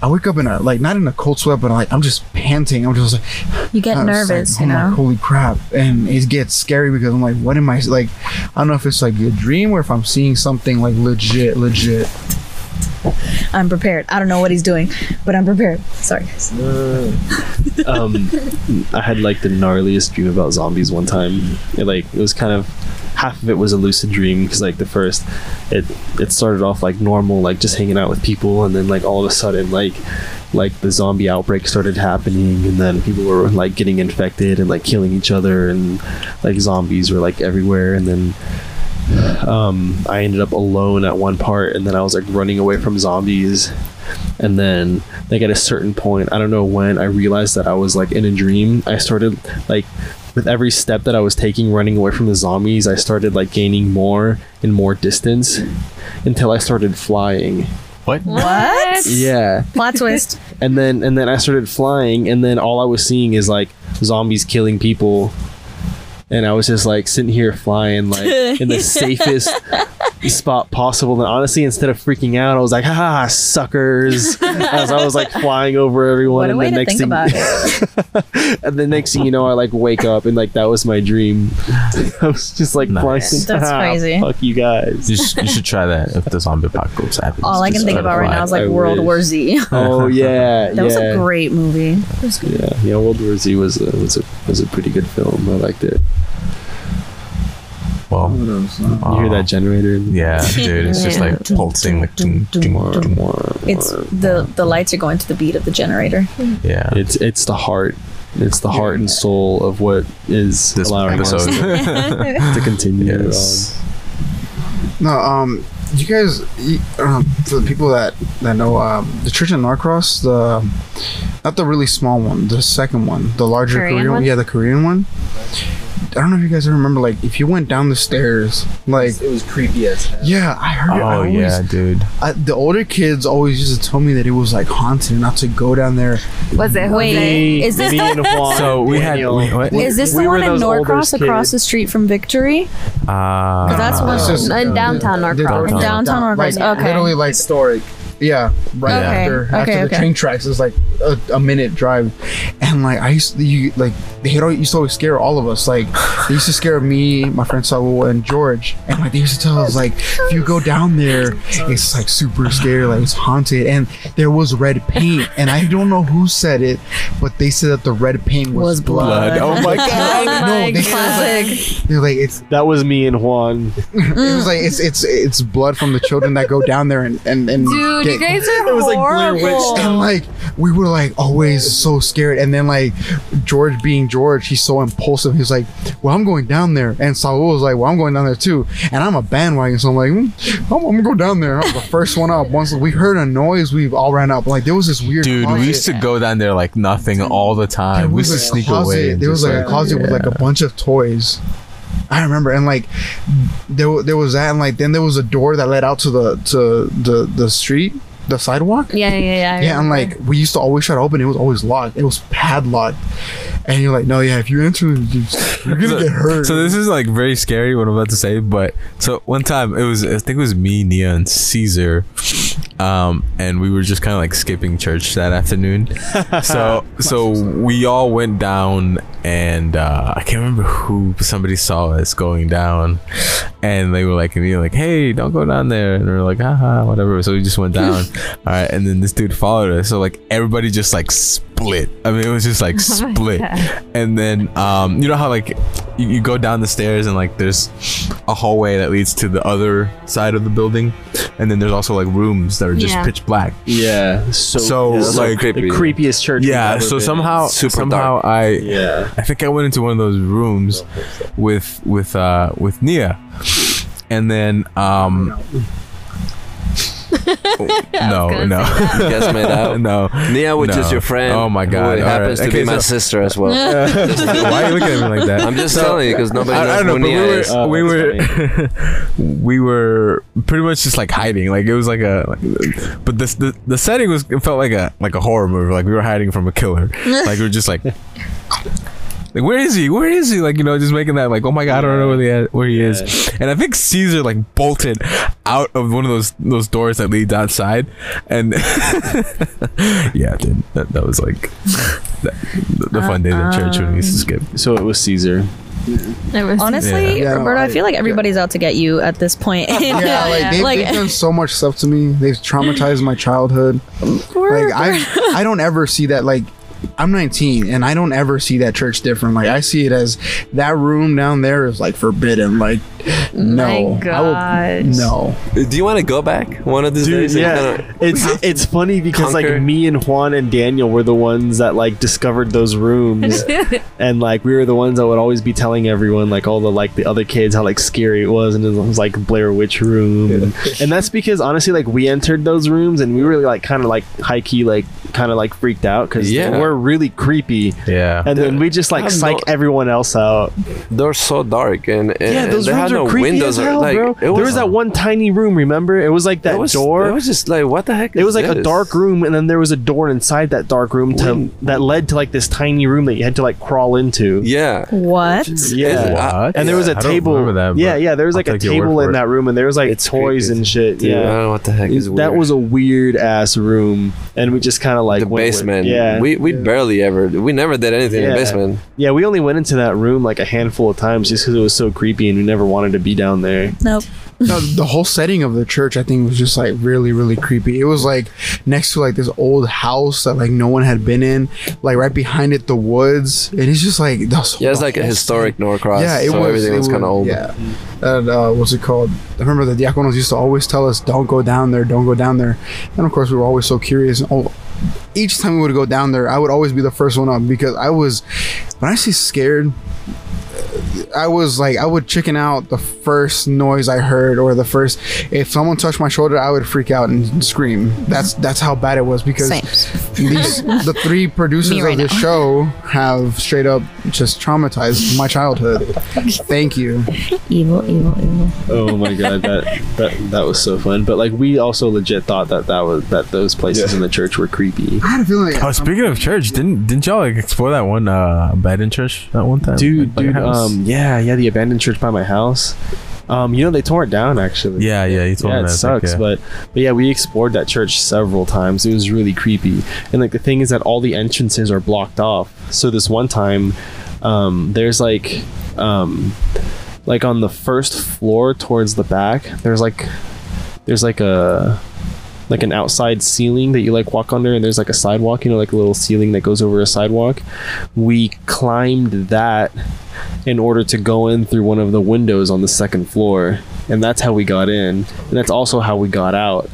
I wake up in a like not in a cold sweat but like I'm just panting I'm just like You get was like, nervous, you oh know. holy crap and it gets scary because I'm like what am I like I don't know if it's like a dream or if I'm seeing something like legit legit I'm prepared. I don't know what he's doing, but I'm prepared. Sorry. guys. um, I had like the gnarliest dream about zombies one time. It, like it was kind of half of it was a lucid dream because like the first, it it started off like normal, like just hanging out with people, and then like all of a sudden like like the zombie outbreak started happening, and then people were like getting infected and like killing each other, and like zombies were like everywhere, and then um, I ended up alone at one part, and then I was like running away from zombies. And then, like at a certain point, I don't know when, I realized that I was like in a dream. I started like with every step that I was taking, running away from the zombies. I started like gaining more and more distance until I started flying. What? What? Yeah, Plot twist. and then and then I started flying, and then all I was seeing is like zombies killing people, and I was just like sitting here flying like in the safest spot possible. And honestly, instead of freaking out, I was like, "Ha, suckers!" As I was like flying over everyone, What a and way the to next think thing, about and the next thing you know, I like wake up and like that was my dream. I was just like Nice. flying. That's "Ah, crazy. Fuck you guys. You, sh- you should try that if the zombie apocalypse happens. All I can think about right now is like I World wish. War Z. Oh yeah, That was a great movie. Yeah, yeah. World War Z was a, was a was a pretty good film. I liked it. Well, You hear that generator? Yeah, dude, it's just like pulsing, like. It's the the lights are going to the beat of the generator. yeah. It's it's the heart. It's the heart and soul of what is This allowing episode. to, to continue. yes. no um you guys you, um, for the people that that know um the church in Norcross the not the really small one the second one the larger Korean Korean, one? yeah the Korean one I don't know if you guys remember like if you went down the stairs like It was creepy as hell. yeah I heard I Oh always, yeah, dude. I, the older kids always used to tell me that it was like haunted and not to go down there Was it Wait, Jose? is this Me and Juan, So we had Daniel. we, what? is this we the were one in those Norcross across kids. the street from Victory? Uh, Because that's what It's just- in downtown they're- Norcross. they're- Downtown Norcross, like, okay. literally like Historic. yeah right Okay, after after okay, the okay. train tracks is like a, a minute drive, and like I used to, you, like they always, used to always scare all of us. Like they used to scare me, my friend Saul, and George, and like they used to tell us like if you go down there, it's like super scary, like it's haunted, and there was red paint, and I don't know who said it, but they said that the red paint was, Was blood. Oh my god. No, they Classic. They're like it's That was me and Juan. it was like it's it's it's blood from the children that go down there and and, and Dude, you guys are It was like Blair Witch and like we were like always so scared. And then like george being george he's so impulsive. He's like well i'm going down there. And saul was like well i'm going down there too. And i'm a bandwagon so i'm like mm, I'm, I'm gonna go down there. I'm the first one up. Once we heard a noise we all ran up. Like there was this weird Dude, we used to go down there like nothing all the time. We was used to sneak closet- away. and There was just, like a closet with like a bunch of toys. I remember, and like there, there was that, and like then there was a door that led out to the to the the street, the sidewalk. Yeah, yeah, yeah. Yeah, and remember. like we used to always try to open it. It was always locked. It was padlocked. And you're like, no, yeah, if you enter, you- you're gonna so, get hurt. So this is like very scary what I'm about to say, but so one time it was I think it was me, Nia, and Caesar, um, and we were just kind of like skipping church that afternoon. so so we all went down, and uh, I can't remember who somebody saw us going down, and they were like, and we were like, hey, don't go down there, and we are like, haha, whatever. So we just went down, all right, and then this dude followed us. So like everybody just like split. I mean, it was just like Oh split God. and then um you know how like you, you go down the stairs and like there's a hallway that leads to the other side of the building and then there's also like rooms that are just Yeah. pitch black Yeah. So, So, yeah, like- the creepiest church. yeah ever so been somehow Super somehow dark. i. Yeah. i think i went into one of those rooms with with uh with nia and then um no no You guys made out. no Nia, which No. is your friend. Oh my who God, all happens right. to Okay, be my sister as well. why are you looking at me like that I'm just So- telling you because nobody I, knows I don't know, who but we were is. Oh, we were we were pretty much just like hiding. Like it was like a, like, but this the the setting was it felt like a like a horror movie. Like we were hiding from a killer. like we were just like. Like where is he? Where is he? Like you know, just making that like, oh my god, I don't know where, he where he is. And I think Caesar like bolted out of one of those those doors that leads outside, and yeah, dude, that, that was like that, the, the fun days at church when we used to um, skip. So it was Caesar. It was Honestly, Yeah. Roberto, Yeah, I feel like everybody's out to get you at this point. yeah, like they've, Like- they've done so much stuff to me. They've traumatized my childhood. Like I, I don't ever see that. Like I'm 19 and I don't ever see that church different. Like I see it as that room down there is like forbidden. Like no, My I will- no. Do you want to go back one of these Dude, days? yeah, kinda- it's it's funny because conquer- like me and Juan and Daniel were the ones that like discovered those rooms, and like we were the ones that would always be telling everyone like all the like the other kids how like scary it was, and it was like Blair Witch room, and, and that's because honestly like we entered those rooms and we were like kind of like high key like kind of like freaked out because Yeah. they were really creepy, Yeah. and then we just like I have psych no- everyone else out. They're so dark and, and Yeah, those they rooms had are no creepy windows. as or, hell, like, bro. It there was that one tiny room. Remember, it was like that it was, door. It was just like what the heck? It is was like a dark room, and then there was a door inside that dark room to, When- that led to like this tiny room that you had to like crawl into. Yeah. what? Yeah. What? And there was a I don't table. remember that, yeah, yeah. There was I'll like a take your word table in that room, and there was like It's toys creepy. and shit. Dude, I don't yeah, know what the heck is weird. that was a weird ass room, and we just kind of like the went with- basement. yeah, we we barely ever. We never did anything in Yeah. the basement. yeah. We only went into that room like a handful of times just because it was so creepy, and we never wanted to be down there. Nope. No, the whole setting of the church, I think, was just like really, really creepy. It was like next to like this old house that like no one had been in, like right behind it, the woods. And it's just like the Yeah, it's like a historic Norcross. Yeah, it so was. everything it was kind of old. Yeah. And uh, what's it called? I remember the diaconos used to always tell us, "Don't go down there. Don't go down there." And of course, we were always so curious. Oh, each time we would go down there, I would always be the first one up because I was, when I say scared, I was like, I would chicken out the first noise I heard or the first. If someone touched my shoulder, I would freak out and scream. That's that's how bad it was because Same. these the three producers right of this now. show have straight up just traumatized my childhood. Thank you. Evil, evil, evil. Oh my god, that that that was so fun. But like we also legit thought that that was that those places in the church were creepy. I had a feeling. Oh, speaking of church, didn't didn't y'all like explore that one uh abandoned church that one time? dude Like, dude um yeah yeah yeah, the abandoned church by my house Um, you know they tore it down actually. Yeah, yeah, you told yeah, me it that, sucks, like, yeah. but but yeah, we explored that church several times. It was really creepy, and like the thing is that all the entrances are blocked off. So this one time, um, there's like, um, like on the first floor towards the back, there's like, there's like a like an outside ceiling that you like walk under and there's like a sidewalk you know like a little ceiling that goes over a sidewalk. We climbed that in order to go in through one of the windows on the second floor and that's how we got in. And that's also how we got out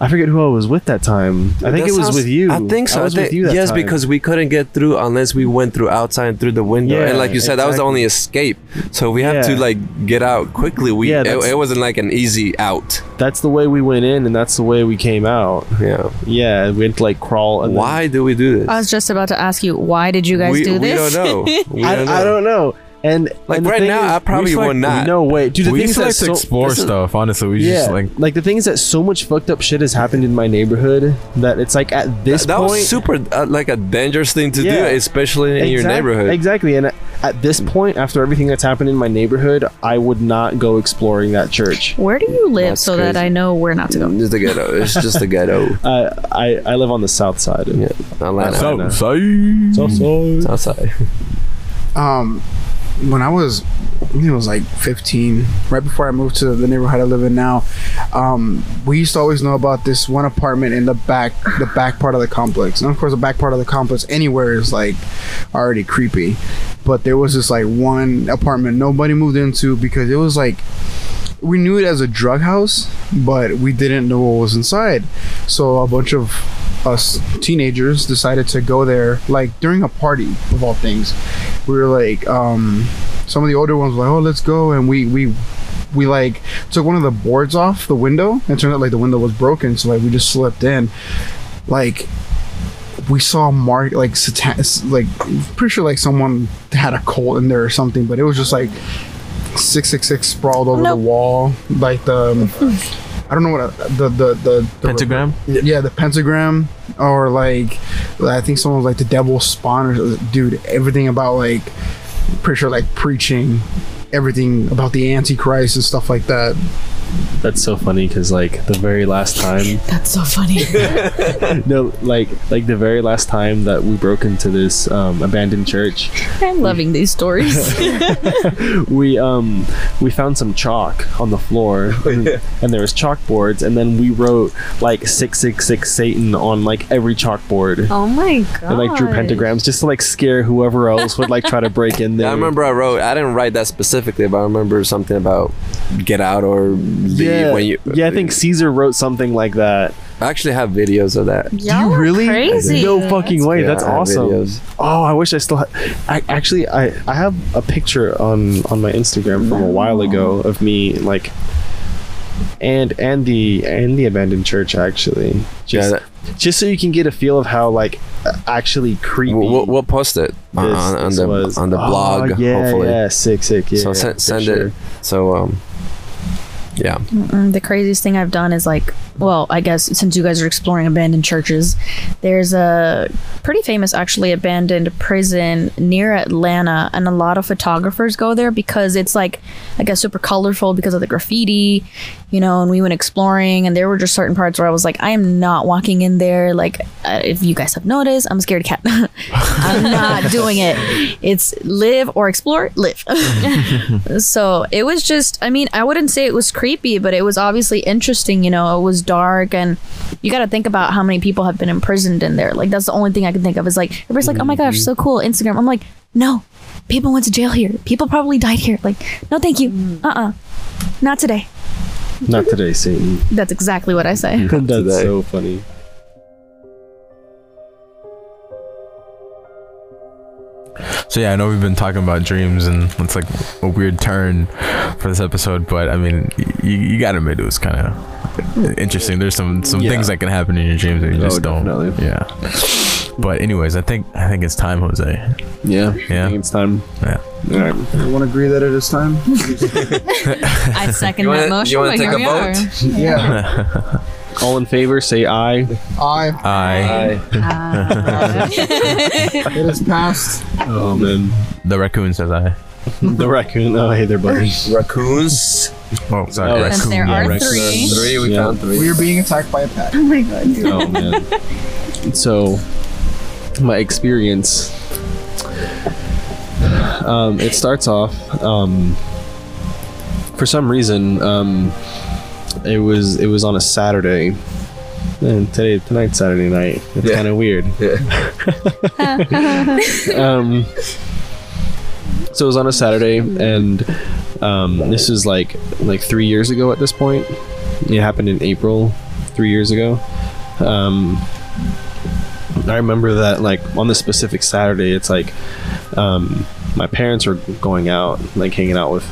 i forget who i was with that time i think That it was sounds- with you I think so. i was I with think- you that yes, time. because we couldn't get through unless we went through outside and through the window. Yeah, and like you said, that was the only escape. So we have to like get out quickly. We Yeah, it, it wasn't like an easy out. that's the way we went in and that's the way we came out Yeah. yeah we had to like crawl and then- Why do we do this? I was just about to ask you, why did you guys we, do we this? don't know. We I, don't know. I don't know and Like, and right thing now, I probably we would not. no way dude the we thing used is to like to so- explore is- stuff. Honestly, we yeah, just like like the thing is that so much fucked up shit has happened in my neighborhood that it's like at this that point, was super uh, like a dangerous thing to Yeah. do, especially in your neighborhood. Exactly, and at- at this point, after everything that's happened in my neighborhood, I would not go exploring that church. Where do you live That's so that. I know where not to go? Just the ghetto. It's just the ghetto. Uh, I I live on the south side. Yeah, Atlanta. So- so, So, so outside. um when I was it was like 15 right before I moved to the neighborhood I live in now um we used to always know about this one apartment in the back the back part of the complex and of course the back part of the complex anywhere is like already creepy but there was this like one apartment nobody moved into because it was like we knew it as a drug house, but we didn't know what was inside. So a bunch of us teenagers decided to go there, like during a party of all things. We were like, um, some of the older ones were like, "Oh, let's go," and we we we like took one of the boards off the window, and it turned out like the window was broken. So like we just slipped in, like. We saw Mark like satan- like pretty sure like someone had a cult in there or something, but it was just like six six six sprawled over Nope. the wall, like the I don't know what uh, the the the, the pentagram. Yeah, the pentagram, or like I think someone was like the devil's spawn, or dude, everything about like pretty sure like preaching everything about the antichrist and stuff like that. That's so funny because like the very last time, That's so funny. no, like like the very last time that we broke into this um, abandoned church, I'm loving these stories. we um we found some chalk on the floor and, and there was chalkboards and then we wrote like 666 satan on like every chalkboard Oh my god. and like drew pentagrams just to like scare whoever else would like try to break in there I remember I wrote. I didn't write that specifically, but I remember something about get out or leave yeah, when you. yeah i think caesar wrote something like that I actually have videos of that. Y'all are really crazy. no fucking way Yeah, that's awesome videos. oh i wish i still had I, actually i i have a picture on on my instagram from a while ago of me like and and the and the abandoned church actually just Yeah, just so you can get a feel of how like actually creepy We'll, we'll, we'll post it on, this- on, on this the was. on the Oh, blog. yeah hopefully. yeah sick sick yeah so send, send sure. it. So um, yeah. Mm, the craziest thing I've done is like, well, I guess since you guys are exploring abandoned churches, there's a pretty famous, actually, abandoned prison near Atlanta, and a lot of photographers go there because it's like, I guess, super colorful because of the graffiti, you know. And we went exploring, and there were just certain parts where I was like, I am not walking in there. Like, uh, if you guys have noticed, I'm a scared cat. I'm not doing it. It's live or explore, live. so it was just i mean i wouldn't say it was creepy but it was obviously interesting you know it was dark and you got to think about how many people have been imprisoned in there. Like that's the only thing i can think of is like everybody's like oh my gosh so mm-hmm. cool instagram. I'm like no people went to jail here. People probably died here. Like no thank you. Mm. Uh-uh. Not today. Not today satan. That's exactly what i say. That's today. so funny So yeah, I know we've been talking about dreams and it's like a weird turn for this episode, but I mean, you, you gotta admit it was kind of interesting. There's some some Yeah. things that can happen in your dreams that you Oh, just don't. definitely. Yeah. But anyways, I think I think it's time, Jose. yeah Yeah. i think it's time Yeah. all right Everyone agree that it is time? i second You that wanna- motion You want to take a vote? yeah. all in favor say aye Aye. Aye. it is passed. oh man the raccoon says aye. the raccoon. Oh, hey there, buddy. Raccoons. Oh, sorry. Oh, And there yeah, are right. three. Three. We Yeah. found three. We are being attacked by a pack. Oh my god. Oh man. so, my experience. Um, it starts off. Um, for some reason, um, it was it was on a Saturday, and today tonight's Saturday night. It's Yeah. kind of weird. Yeah. um, so it was on a Saturday, and um, this is like like three years ago at this point. It happened in April, three years ago. Um, I remember that like on this specific Saturday, it's like um, my parents were going out, like hanging out with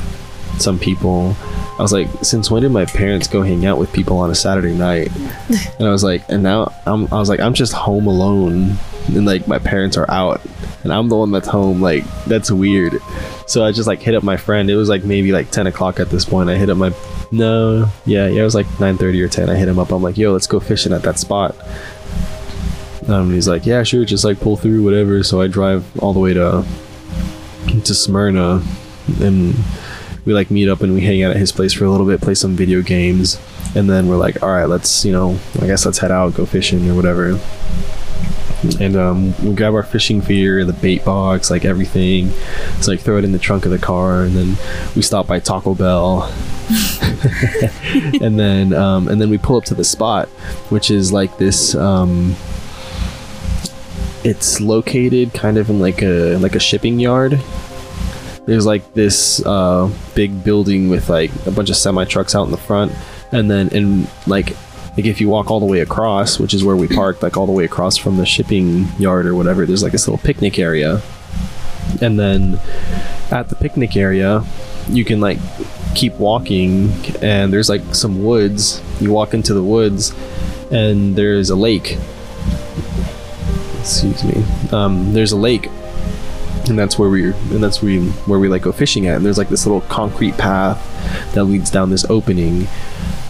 some people. I was like, since when did my parents go hang out with people on a Saturday night? And I was like, and now I'm, I was like, I'm just home alone, and like my parents are out, and I'm the one that's home. Like that's weird. So I just like hit up my friend. It was like maybe like 10 o'clock at this point. I hit up my no, yeah, yeah, it was like 9:30 or 10. I hit him up. I'm like, yo, let's go fishing at that spot. Um, and he's like, yeah, sure, just like pull through, whatever. So I drive all the way to to Smyrna, and we like meet up and we hang out at his place for a little bit, play some video games, and then we're like, all right, let's you know, I guess let's head out, go fishing or whatever. And um, we grab our fishing gear, the bait box, like everything. It's like throw it in the trunk of the car, and then we stop by Taco Bell, and then um, and then we pull up to the spot, which is like this. Um, it's located kind of in like a like a shipping yard. There's like this uh, big building with like a bunch of semi trucks out in the front, and then in like like if you walk all the way across, which is where we parked, like all the way across from the shipping yard or whatever, there's like this little picnic area, and then at the picnic area, you can like keep walking, and there's like some woods. You walk into the woods, and there's a lake. Excuse me. Um, there's a lake and that's where we and that's where we where we like go fishing at. And there's like this little concrete path that leads down this opening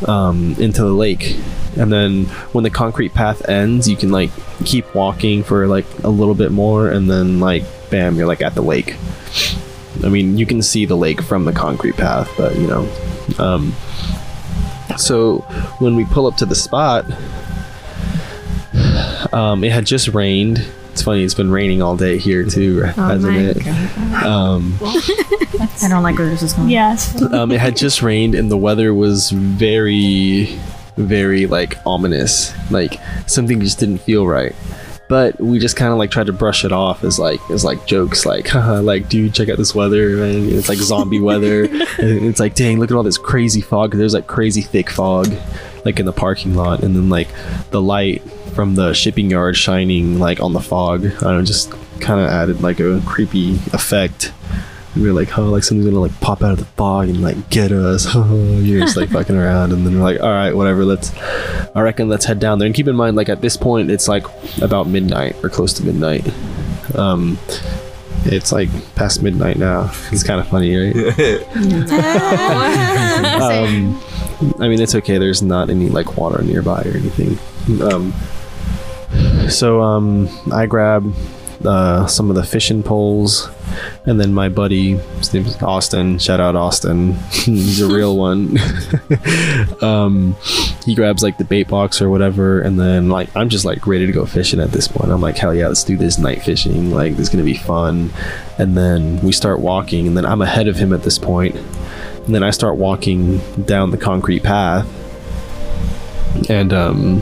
um, into the lake. And then when the concrete path ends you can like keep walking for like a little bit more. And then like bam you're like at the lake. I mean you can see the lake from the concrete path but you know um, so when we pull up to the spot um, it had just rained. It's funny. It's been raining all day here too, hasn't my it? Um, I don't like where this is going. Yes. um, it had just rained, and the weather was very, very like ominous. Like something just didn't feel right. But we just kind of like tried to brush it off as like as like jokes, like haha, like dude, check out this weather, man. It's like zombie weather. and it's like, dang, look at all this crazy fog. There's like crazy thick fog, like in the parking lot, and then like the light from the shipping yard shining like on the fog. I don't know, just kind of added like a creepy effect. We were like, oh, like something's gonna like pop out of the fog and like get us. Oh, you're just like fucking around, and then we're like, all right, whatever. Let's, I reckon, let's head down there. And keep in mind, like at this point, it's like about midnight or close to midnight. Um, it's like past midnight now. It's kind of funny, right? um, I mean, it's okay. There's not any like water nearby or anything. Um, so um, I grab uh, some of the fishing poles, and then my buddy, his name's Austin. Shout out Austin. He's a real one. um, he grabs like the bait box or whatever, and then like I'm just like ready to go fishing at this point. I'm like, hell yeah, let's do this night fishing. Like this is gonna be fun. And then we start walking, and then I'm ahead of him at this point. And then I start walking down the concrete path, and um,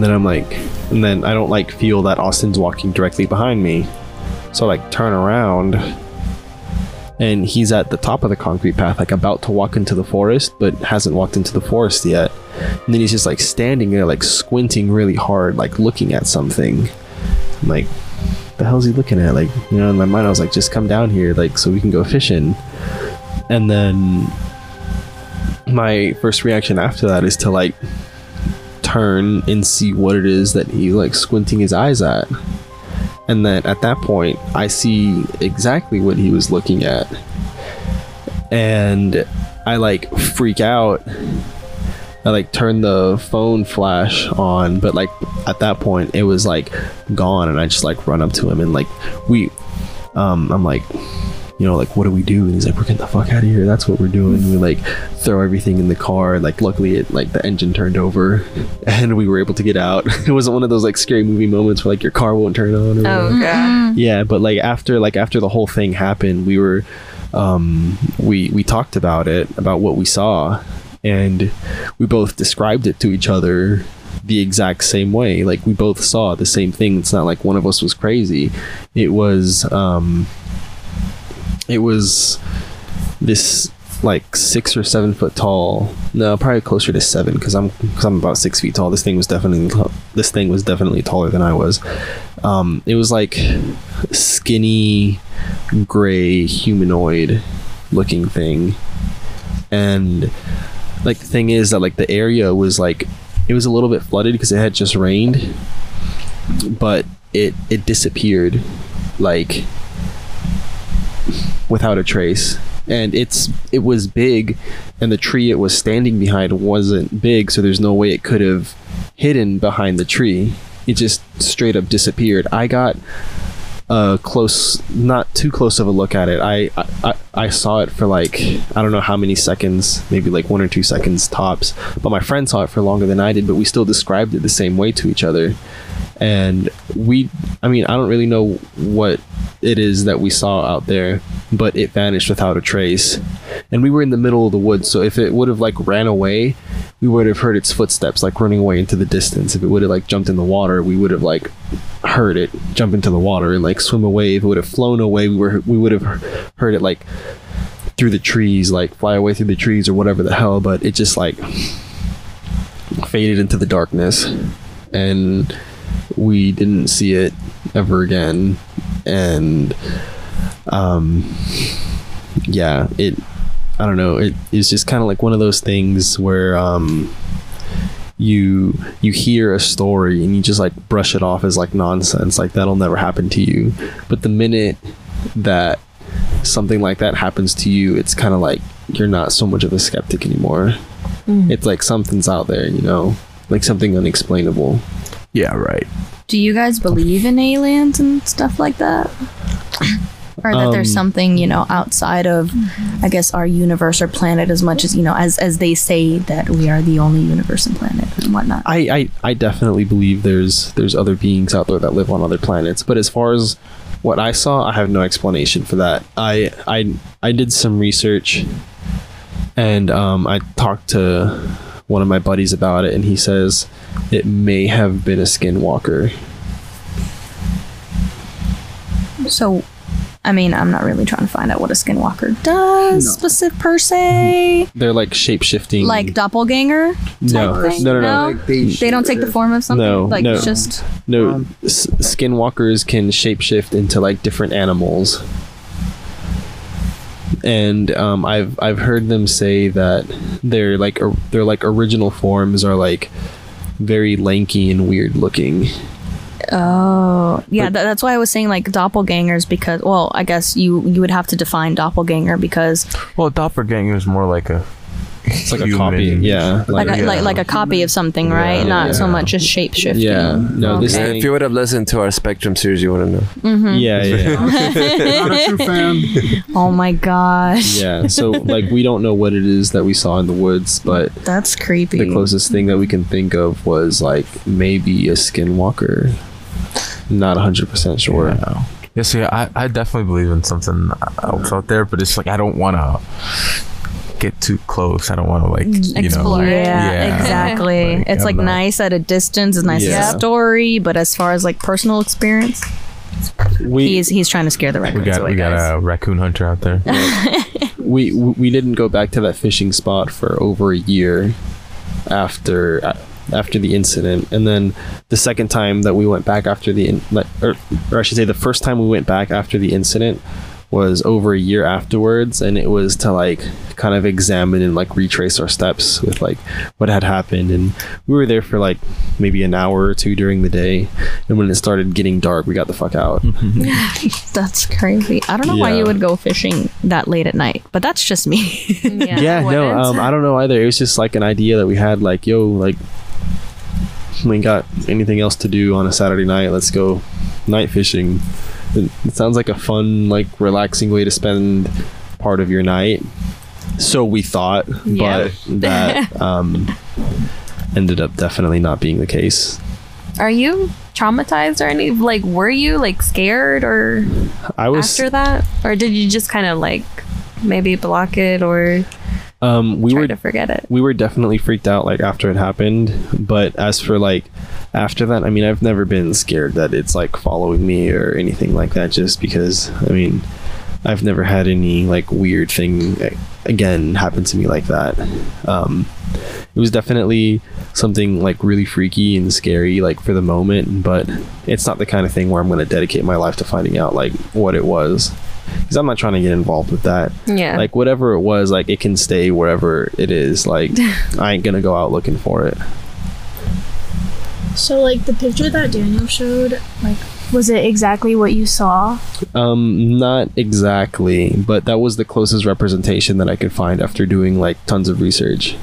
and then I'm like, and then I don't like feel that Austin's walking directly behind me. So I like turn around and he's at the top of the concrete path, like about to walk into the forest, but hasn't walked into the forest yet. And then he's just like standing there, like squinting really hard, like looking at something. I'm like, the hell's he looking at? Like, you know, in my mind, I was like, just come down here, like, so we can go fishing. And then my first reaction after that is to like turn and see what it is that he like squinting his eyes at. And then at that point, I see exactly what he was looking at. And I like freak out. I like turn the phone flash on, but like at that point it was like gone and I just like run up to him and like we um I'm like you know, like, what do we do? And he's like, we're getting the fuck out of here. That's what we're doing. We like throw everything in the car. Like, luckily, it like the engine turned over, and we were able to get out. It wasn't one of those like scary movie moments where like your car won't turn on. Or Oh whatever. god. Yeah, but like after like after the whole thing happened, we were um we we talked about it about what we saw and we both described it to each other the exact same way. Like we both saw the same thing. It's not like one of us was crazy. It was um it was this like six or seven foot tall. No, probably closer to seven because I'm because I'm about six feet tall. This thing was definitely this thing was definitely taller than I was. Um, it was like skinny, gray humanoid looking thing, and like the thing is that like the area was like it was a little bit flooded because it had just rained, but it it disappeared like without a trace. And it's it was big and the tree it was standing behind wasn't big so there's no way it could have hidden behind the tree. It just straight up disappeared. I got a close not too close of a look at it. I, I i saw it for like i don't know how many seconds maybe like one or two seconds tops but my friend saw it for longer than i did but we still described it the same way to each other and we i mean i don't really know what it is that we saw out there but it vanished without a trace. And we were in the middle of the woods so if it would have like ran away we would have heard its footsteps like running away into the distance. If it would have like jumped in the water we would have like heard it jump into the water and like swim away. If it would have flown away we were we would have heard it like through the trees like fly away through the trees or whatever the hell but it just like faded into the darkness. And we didn't see it ever again. And um yeah it i don't know it is just kind of like one of those things where um you you hear a story and you just like brush it off as like nonsense like that'll never happen to you. But the minute that something like that happens to you it's kind of like you're not so much of a skeptic anymore. It's like something's out there you know like something unexplainable Yeah, right. Do you guys believe in aliens and stuff like that? Or that there's Um, something, you know, outside of, I guess, our universe or planet as much as, you know, as, as they say that we are the only universe and planet and whatnot. I, I I definitely believe there's there's other beings out there that live on other planets. But as far as what I saw, I have no explanation for that. I I I did some research, and um, I talked to one of my buddies about it, and he says it may have been a skinwalker. So, I mean, I'm not really trying to find out what a skinwalker does specific per se. They're like shape shifting. Like doppelganger type no, thing? no, no, no, No? Like they, They don't take the form of something? No, like, no. just. No, Um, s- skinwalkers can shape shift into like different animals. And um, I've I've heard them say that their like or, their like original forms are like very lanky and weird looking. Oh, yeah. That, that's why I was saying like doppelgangers because, well, I guess you you would have to define doppelganger because Well, doppelganger is more like a. It's like a copy, yeah. like a, like like a copy of something, right? Not so much just shape shifting. Yeah, no, this Okay. thing. If you would have listened to our Spectrum series, you wouldn't know. Mm-hmm. yeah, yeah, not a true fan. Oh my gosh, yeah. So like we don't know what it is that we saw in the woods, but that's creepy. the closest thing that we can think of was like maybe a skinwalker. Not hundred percent sure. Yeah. Yeah, see, I, I definitely believe in something else out there, but it's like I don't want to get too close. I don't want to like you Explore. know. yeah, Yeah. exactly. Like, it's I like don't know. nice at a distance. It's nice Yeah. as a story, but as far as like personal experience, We he's he's trying to scare the We records got away, we got a raccoon hunter out there. we we didn't go back to that fishing spot for over a year after uh, after the incident and then the second time that we went back after the in, like, or, or I should say the first time we went back after the incident was over a year afterwards and it was to like kind of examine and like retrace our steps with like what had happened and we were there for like maybe an hour or two during the day and when it started getting dark we got the fuck out That's crazy. I don't know why you would go fishing that late at night, but that's just me. Yeah, yeah, no, um, I don't know either. It was just like an idea that we had, like, yo, like, we ain't got anything else to do on a Saturday night. Let's go night fishing. It, it sounds like a fun, like relaxing way to spend part of your night. So we thought, Yeah. but that um, ended up definitely not being the case. Are you traumatized or any like were you like scared or I was after that? Or did you just kind of like maybe block it or um, we try were to forget it? we were definitely freaked out like after it happened but as for like after that i mean i've never been scared that it's like following me or anything like that just because i mean i've never had any like weird thing again happen to me like that. Um it was definitely something like really freaky and scary like for the moment but it's not the kind of thing where i'm going to dedicate my life to finding out like what it was. Because i'm not trying to get involved with that. Yeah. like whatever it was like it can stay wherever it is. Like i ain't gonna go out looking for it So like the picture that Daniel showed, like was it exactly what you saw? um not exactly but that was the closest representation that i could find after doing like tons of research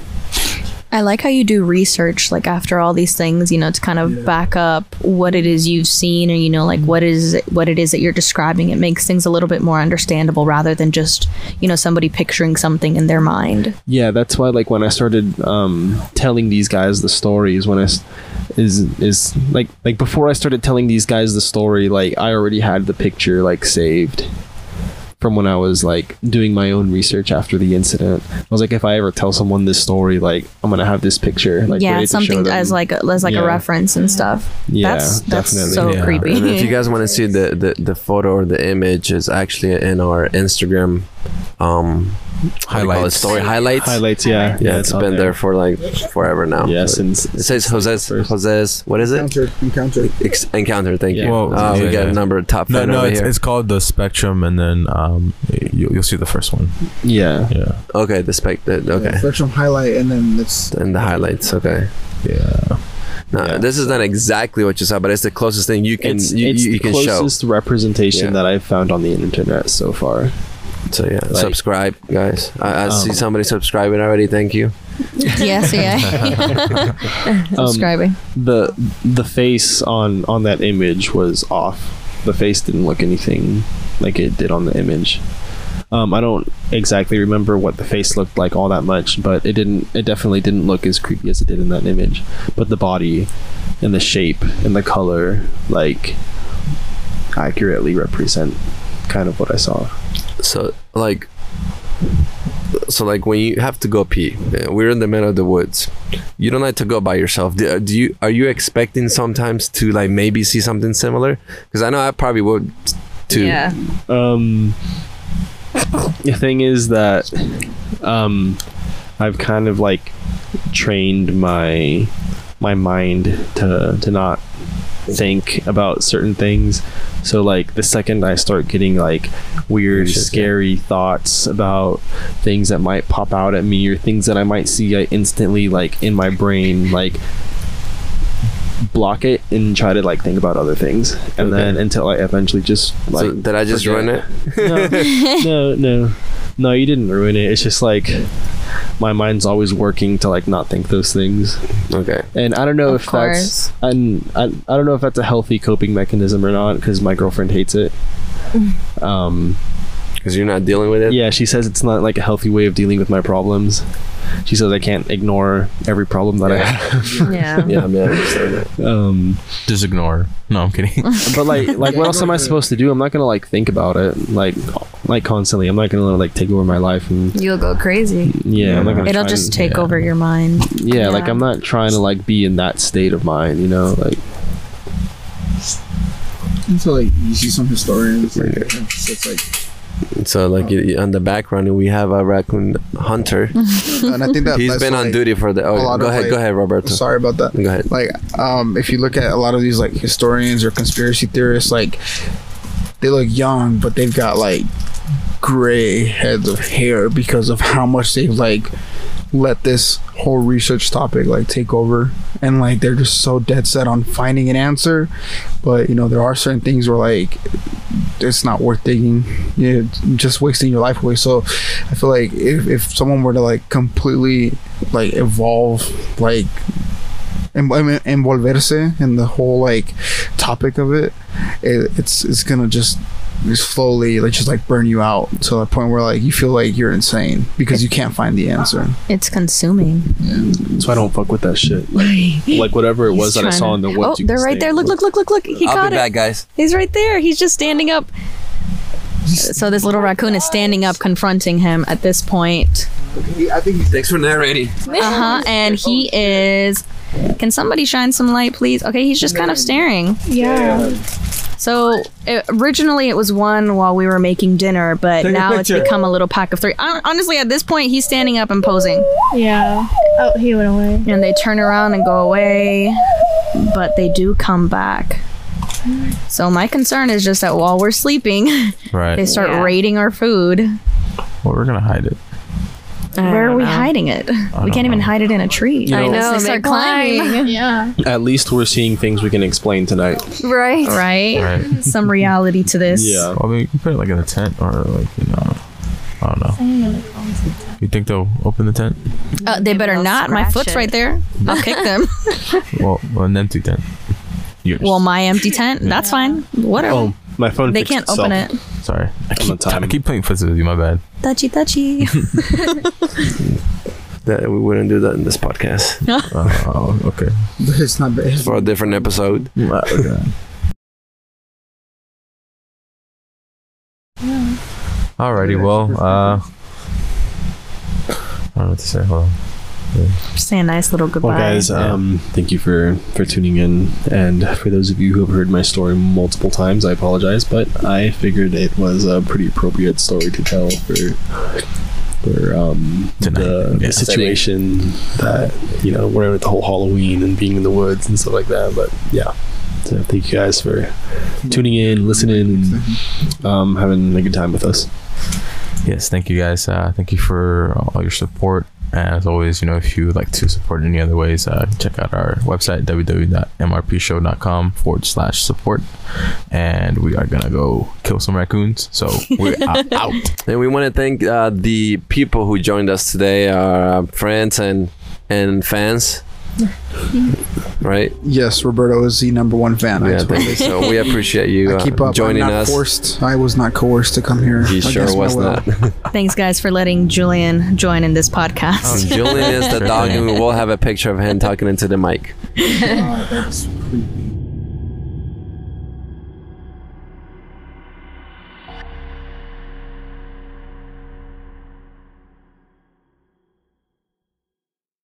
I like how you do research, like after all these things, you know, to kind of back up what it is you've seen, or you know, like what is what it is that you're describing. It makes things a little bit more understandable rather than just, you know, somebody picturing something in their mind. yeah that's why like when i started um telling these guys the stories when I is is like like before i started telling these guys the story like i already had the picture like saved from when i was like doing my own research after the incident i was like if i ever tell someone this story like i'm gonna have this picture like yeah, ready to show something them. as like a, as like Yeah. a reference and stuff. Yeah, that's that's definitely. so Yeah. creepy. And if you guys want to see the, the the photo or the image is actually in our Instagram um what call it? Highlights. story highlights. highlights yeah Yeah, it's out been there. for like forever now. yeah But since it says Jose's Jose's what is it? Encounter, encounter. Ex- encounter. Thank you. Yeah. Well, uh, we yeah, got yeah. a number top No, no, it's, it's called the Spectrum, and then um, you, you'll see the first one. yeah Yeah, okay, the spec. The, okay, Spectrum highlight, and then it's and the highlights. Okay. yeah. No, Yeah. this is not exactly what you saw, but it's the closest thing you can it's, you, it's you, you the can show. closest representation Yeah. that I've found on the internet so far. So yeah, like- subscribe, guys. I, I see Um, somebody subscribing already. Thank you. yes, yeah. Um, the the face on on that image was off. The face didn't look anything like it did on the image. Um, I don't exactly remember what the face looked like all that much, but it didn't. It definitely didn't look as creepy as it did in that image. But the body, and the shape, and the color, like, accurately represent kind of what I saw. So like, so like when you have to go pee, we're in the middle of the woods. You don't like to go by yourself. Do, do you? Are you expecting sometimes to like maybe see something similar? Because I know I probably would too. Yeah. Um, the thing is that um, I've kind of like trained my my mind to to not think about certain things. So like the second I start getting like weird, scary thoughts about things that might pop out at me or things that I might see, I instantly like in my brain like block it and try to like think about other things and Okay. then until I eventually just like so did I just forget. ruin it? no, no, no, no. You didn't ruin it. It's just like my mind's always working to like not think those things, Okay. and I don't know Of if that's and I, I don't know if that's a healthy coping mechanism or not because my girlfriend hates it. Um, Because you're not dealing with it. yeah, she says it's not like a healthy way of dealing with my problems. She says I can't ignore every problem that I have. Yeah. Yeah, I mean, I understand that. Um, Just ignore. No, I'm kidding. but like, like, what else am I supposed to do? I'm not gonna like think about it like, like constantly. I'm not gonna like take over my life and You'll go crazy. yeah, I'm not gonna It'll just and- take yeah. over your mind. yeah, like I'm not trying to like be in that state of mind, you know, like And so like you see some historians like it's, it's like So like you, on the background, we have a raccoon hunter. and I think that He's been on duty for the. Oh, lot go ahead, like- go ahead, Roberto. Sorry about that. Go ahead. Like, um, if you look at a lot of these like historians or conspiracy theorists, like they look young, but they've got like gray heads of hair because of how much they've like let this whole research topic like take over. And like they're just so dead set on finding an answer. But you know there are certain things where like it's not worth digging. You know, just wasting your life away. So i feel like if, if someone were to like completely like evolve like en- en- envolverse in the whole like topic of it, it it's it's gonna just slowly like just like burn you out to the point where like you feel like you're insane because you can't find the answer. It's consuming. Yeah, So I don't fuck with that shit. Like, like whatever it was that I saw trying in the to- woods. Oh, they're right there. Look, look, look, look, look. He I'll caught be it. back, guys. He's right there. He's just standing up. So this little raccoon is standing up, confronting him at this point. I think he's Thanks for narrating. Uh huh. And he is. Can somebody shine some light, please? Okay, he's just kind of staring. Yeah. So it, originally it was one while we were making dinner, but Take a now it's picture. become a little pack of three. Hon- Honestly, at this point, he's standing up and posing, Yeah. Oh, he went away. and they turn around and go away, but they do come back. So my concern is just that while we're sleeping, Right. they start Yeah. raiding our food. Well, we're gonna hide it. Where are we know. hiding it? We don't can't even hide it in a tree. I know, They start make mine. climbing. Yeah. At least we're seeing things we can explain tonight. Right. Right? Right. Some reality to this. Yeah. Well, I mean, you can put it like in a tent or like you know, I don't know. You think they'll open the tent? Uh, they better they'll not. My foot's it. right there. I'll kick them. Well, well an empty tent. Yours. well, my empty tent. That's fine. Whatever. Oh, my phone. they can't open it. sorry. I the keep, time. I keep playing footsies with you. My bad. Touchy, touchy. That we wouldn't do that in this podcast Oh, okay. it's not bad. for a different episode. okay. Alrighty. Well, uh, I don't know what to say. Hold on. Say a nice little goodbye. Well, guys, Yeah. um, thank you for for tuning in, and for those of you who have heard my story multiple times, I apologize, but I figured it was a pretty appropriate story to tell for for um, Tonight, the, yeah. the situation that you know we're at the whole Halloween and being in the woods and stuff like that. But yeah, so thank you guys for tuning in, listening, and um, having a good time with us. Yes, thank you guys. Uh, thank you for all your support. And as always, you know, if you would like to support in any other ways, uh, check out our website, www.mrpshow.com forward slash support. And we are going to go kill some raccoons. So we're out. And we want to thank uh, the people who joined us today, our uh, friends and and fans. right? Yes, Roberto is the number one fan. I Yeah, totally thank. So we appreciate you I uh, keep up. joining I'm not us. Forced. I was not coerced to come here. He sure was not. Thanks, guys, for letting Julian join in this podcast. Julian is the dog, thing. and we will have a picture of him talking into the mic. Oh, that's creepy.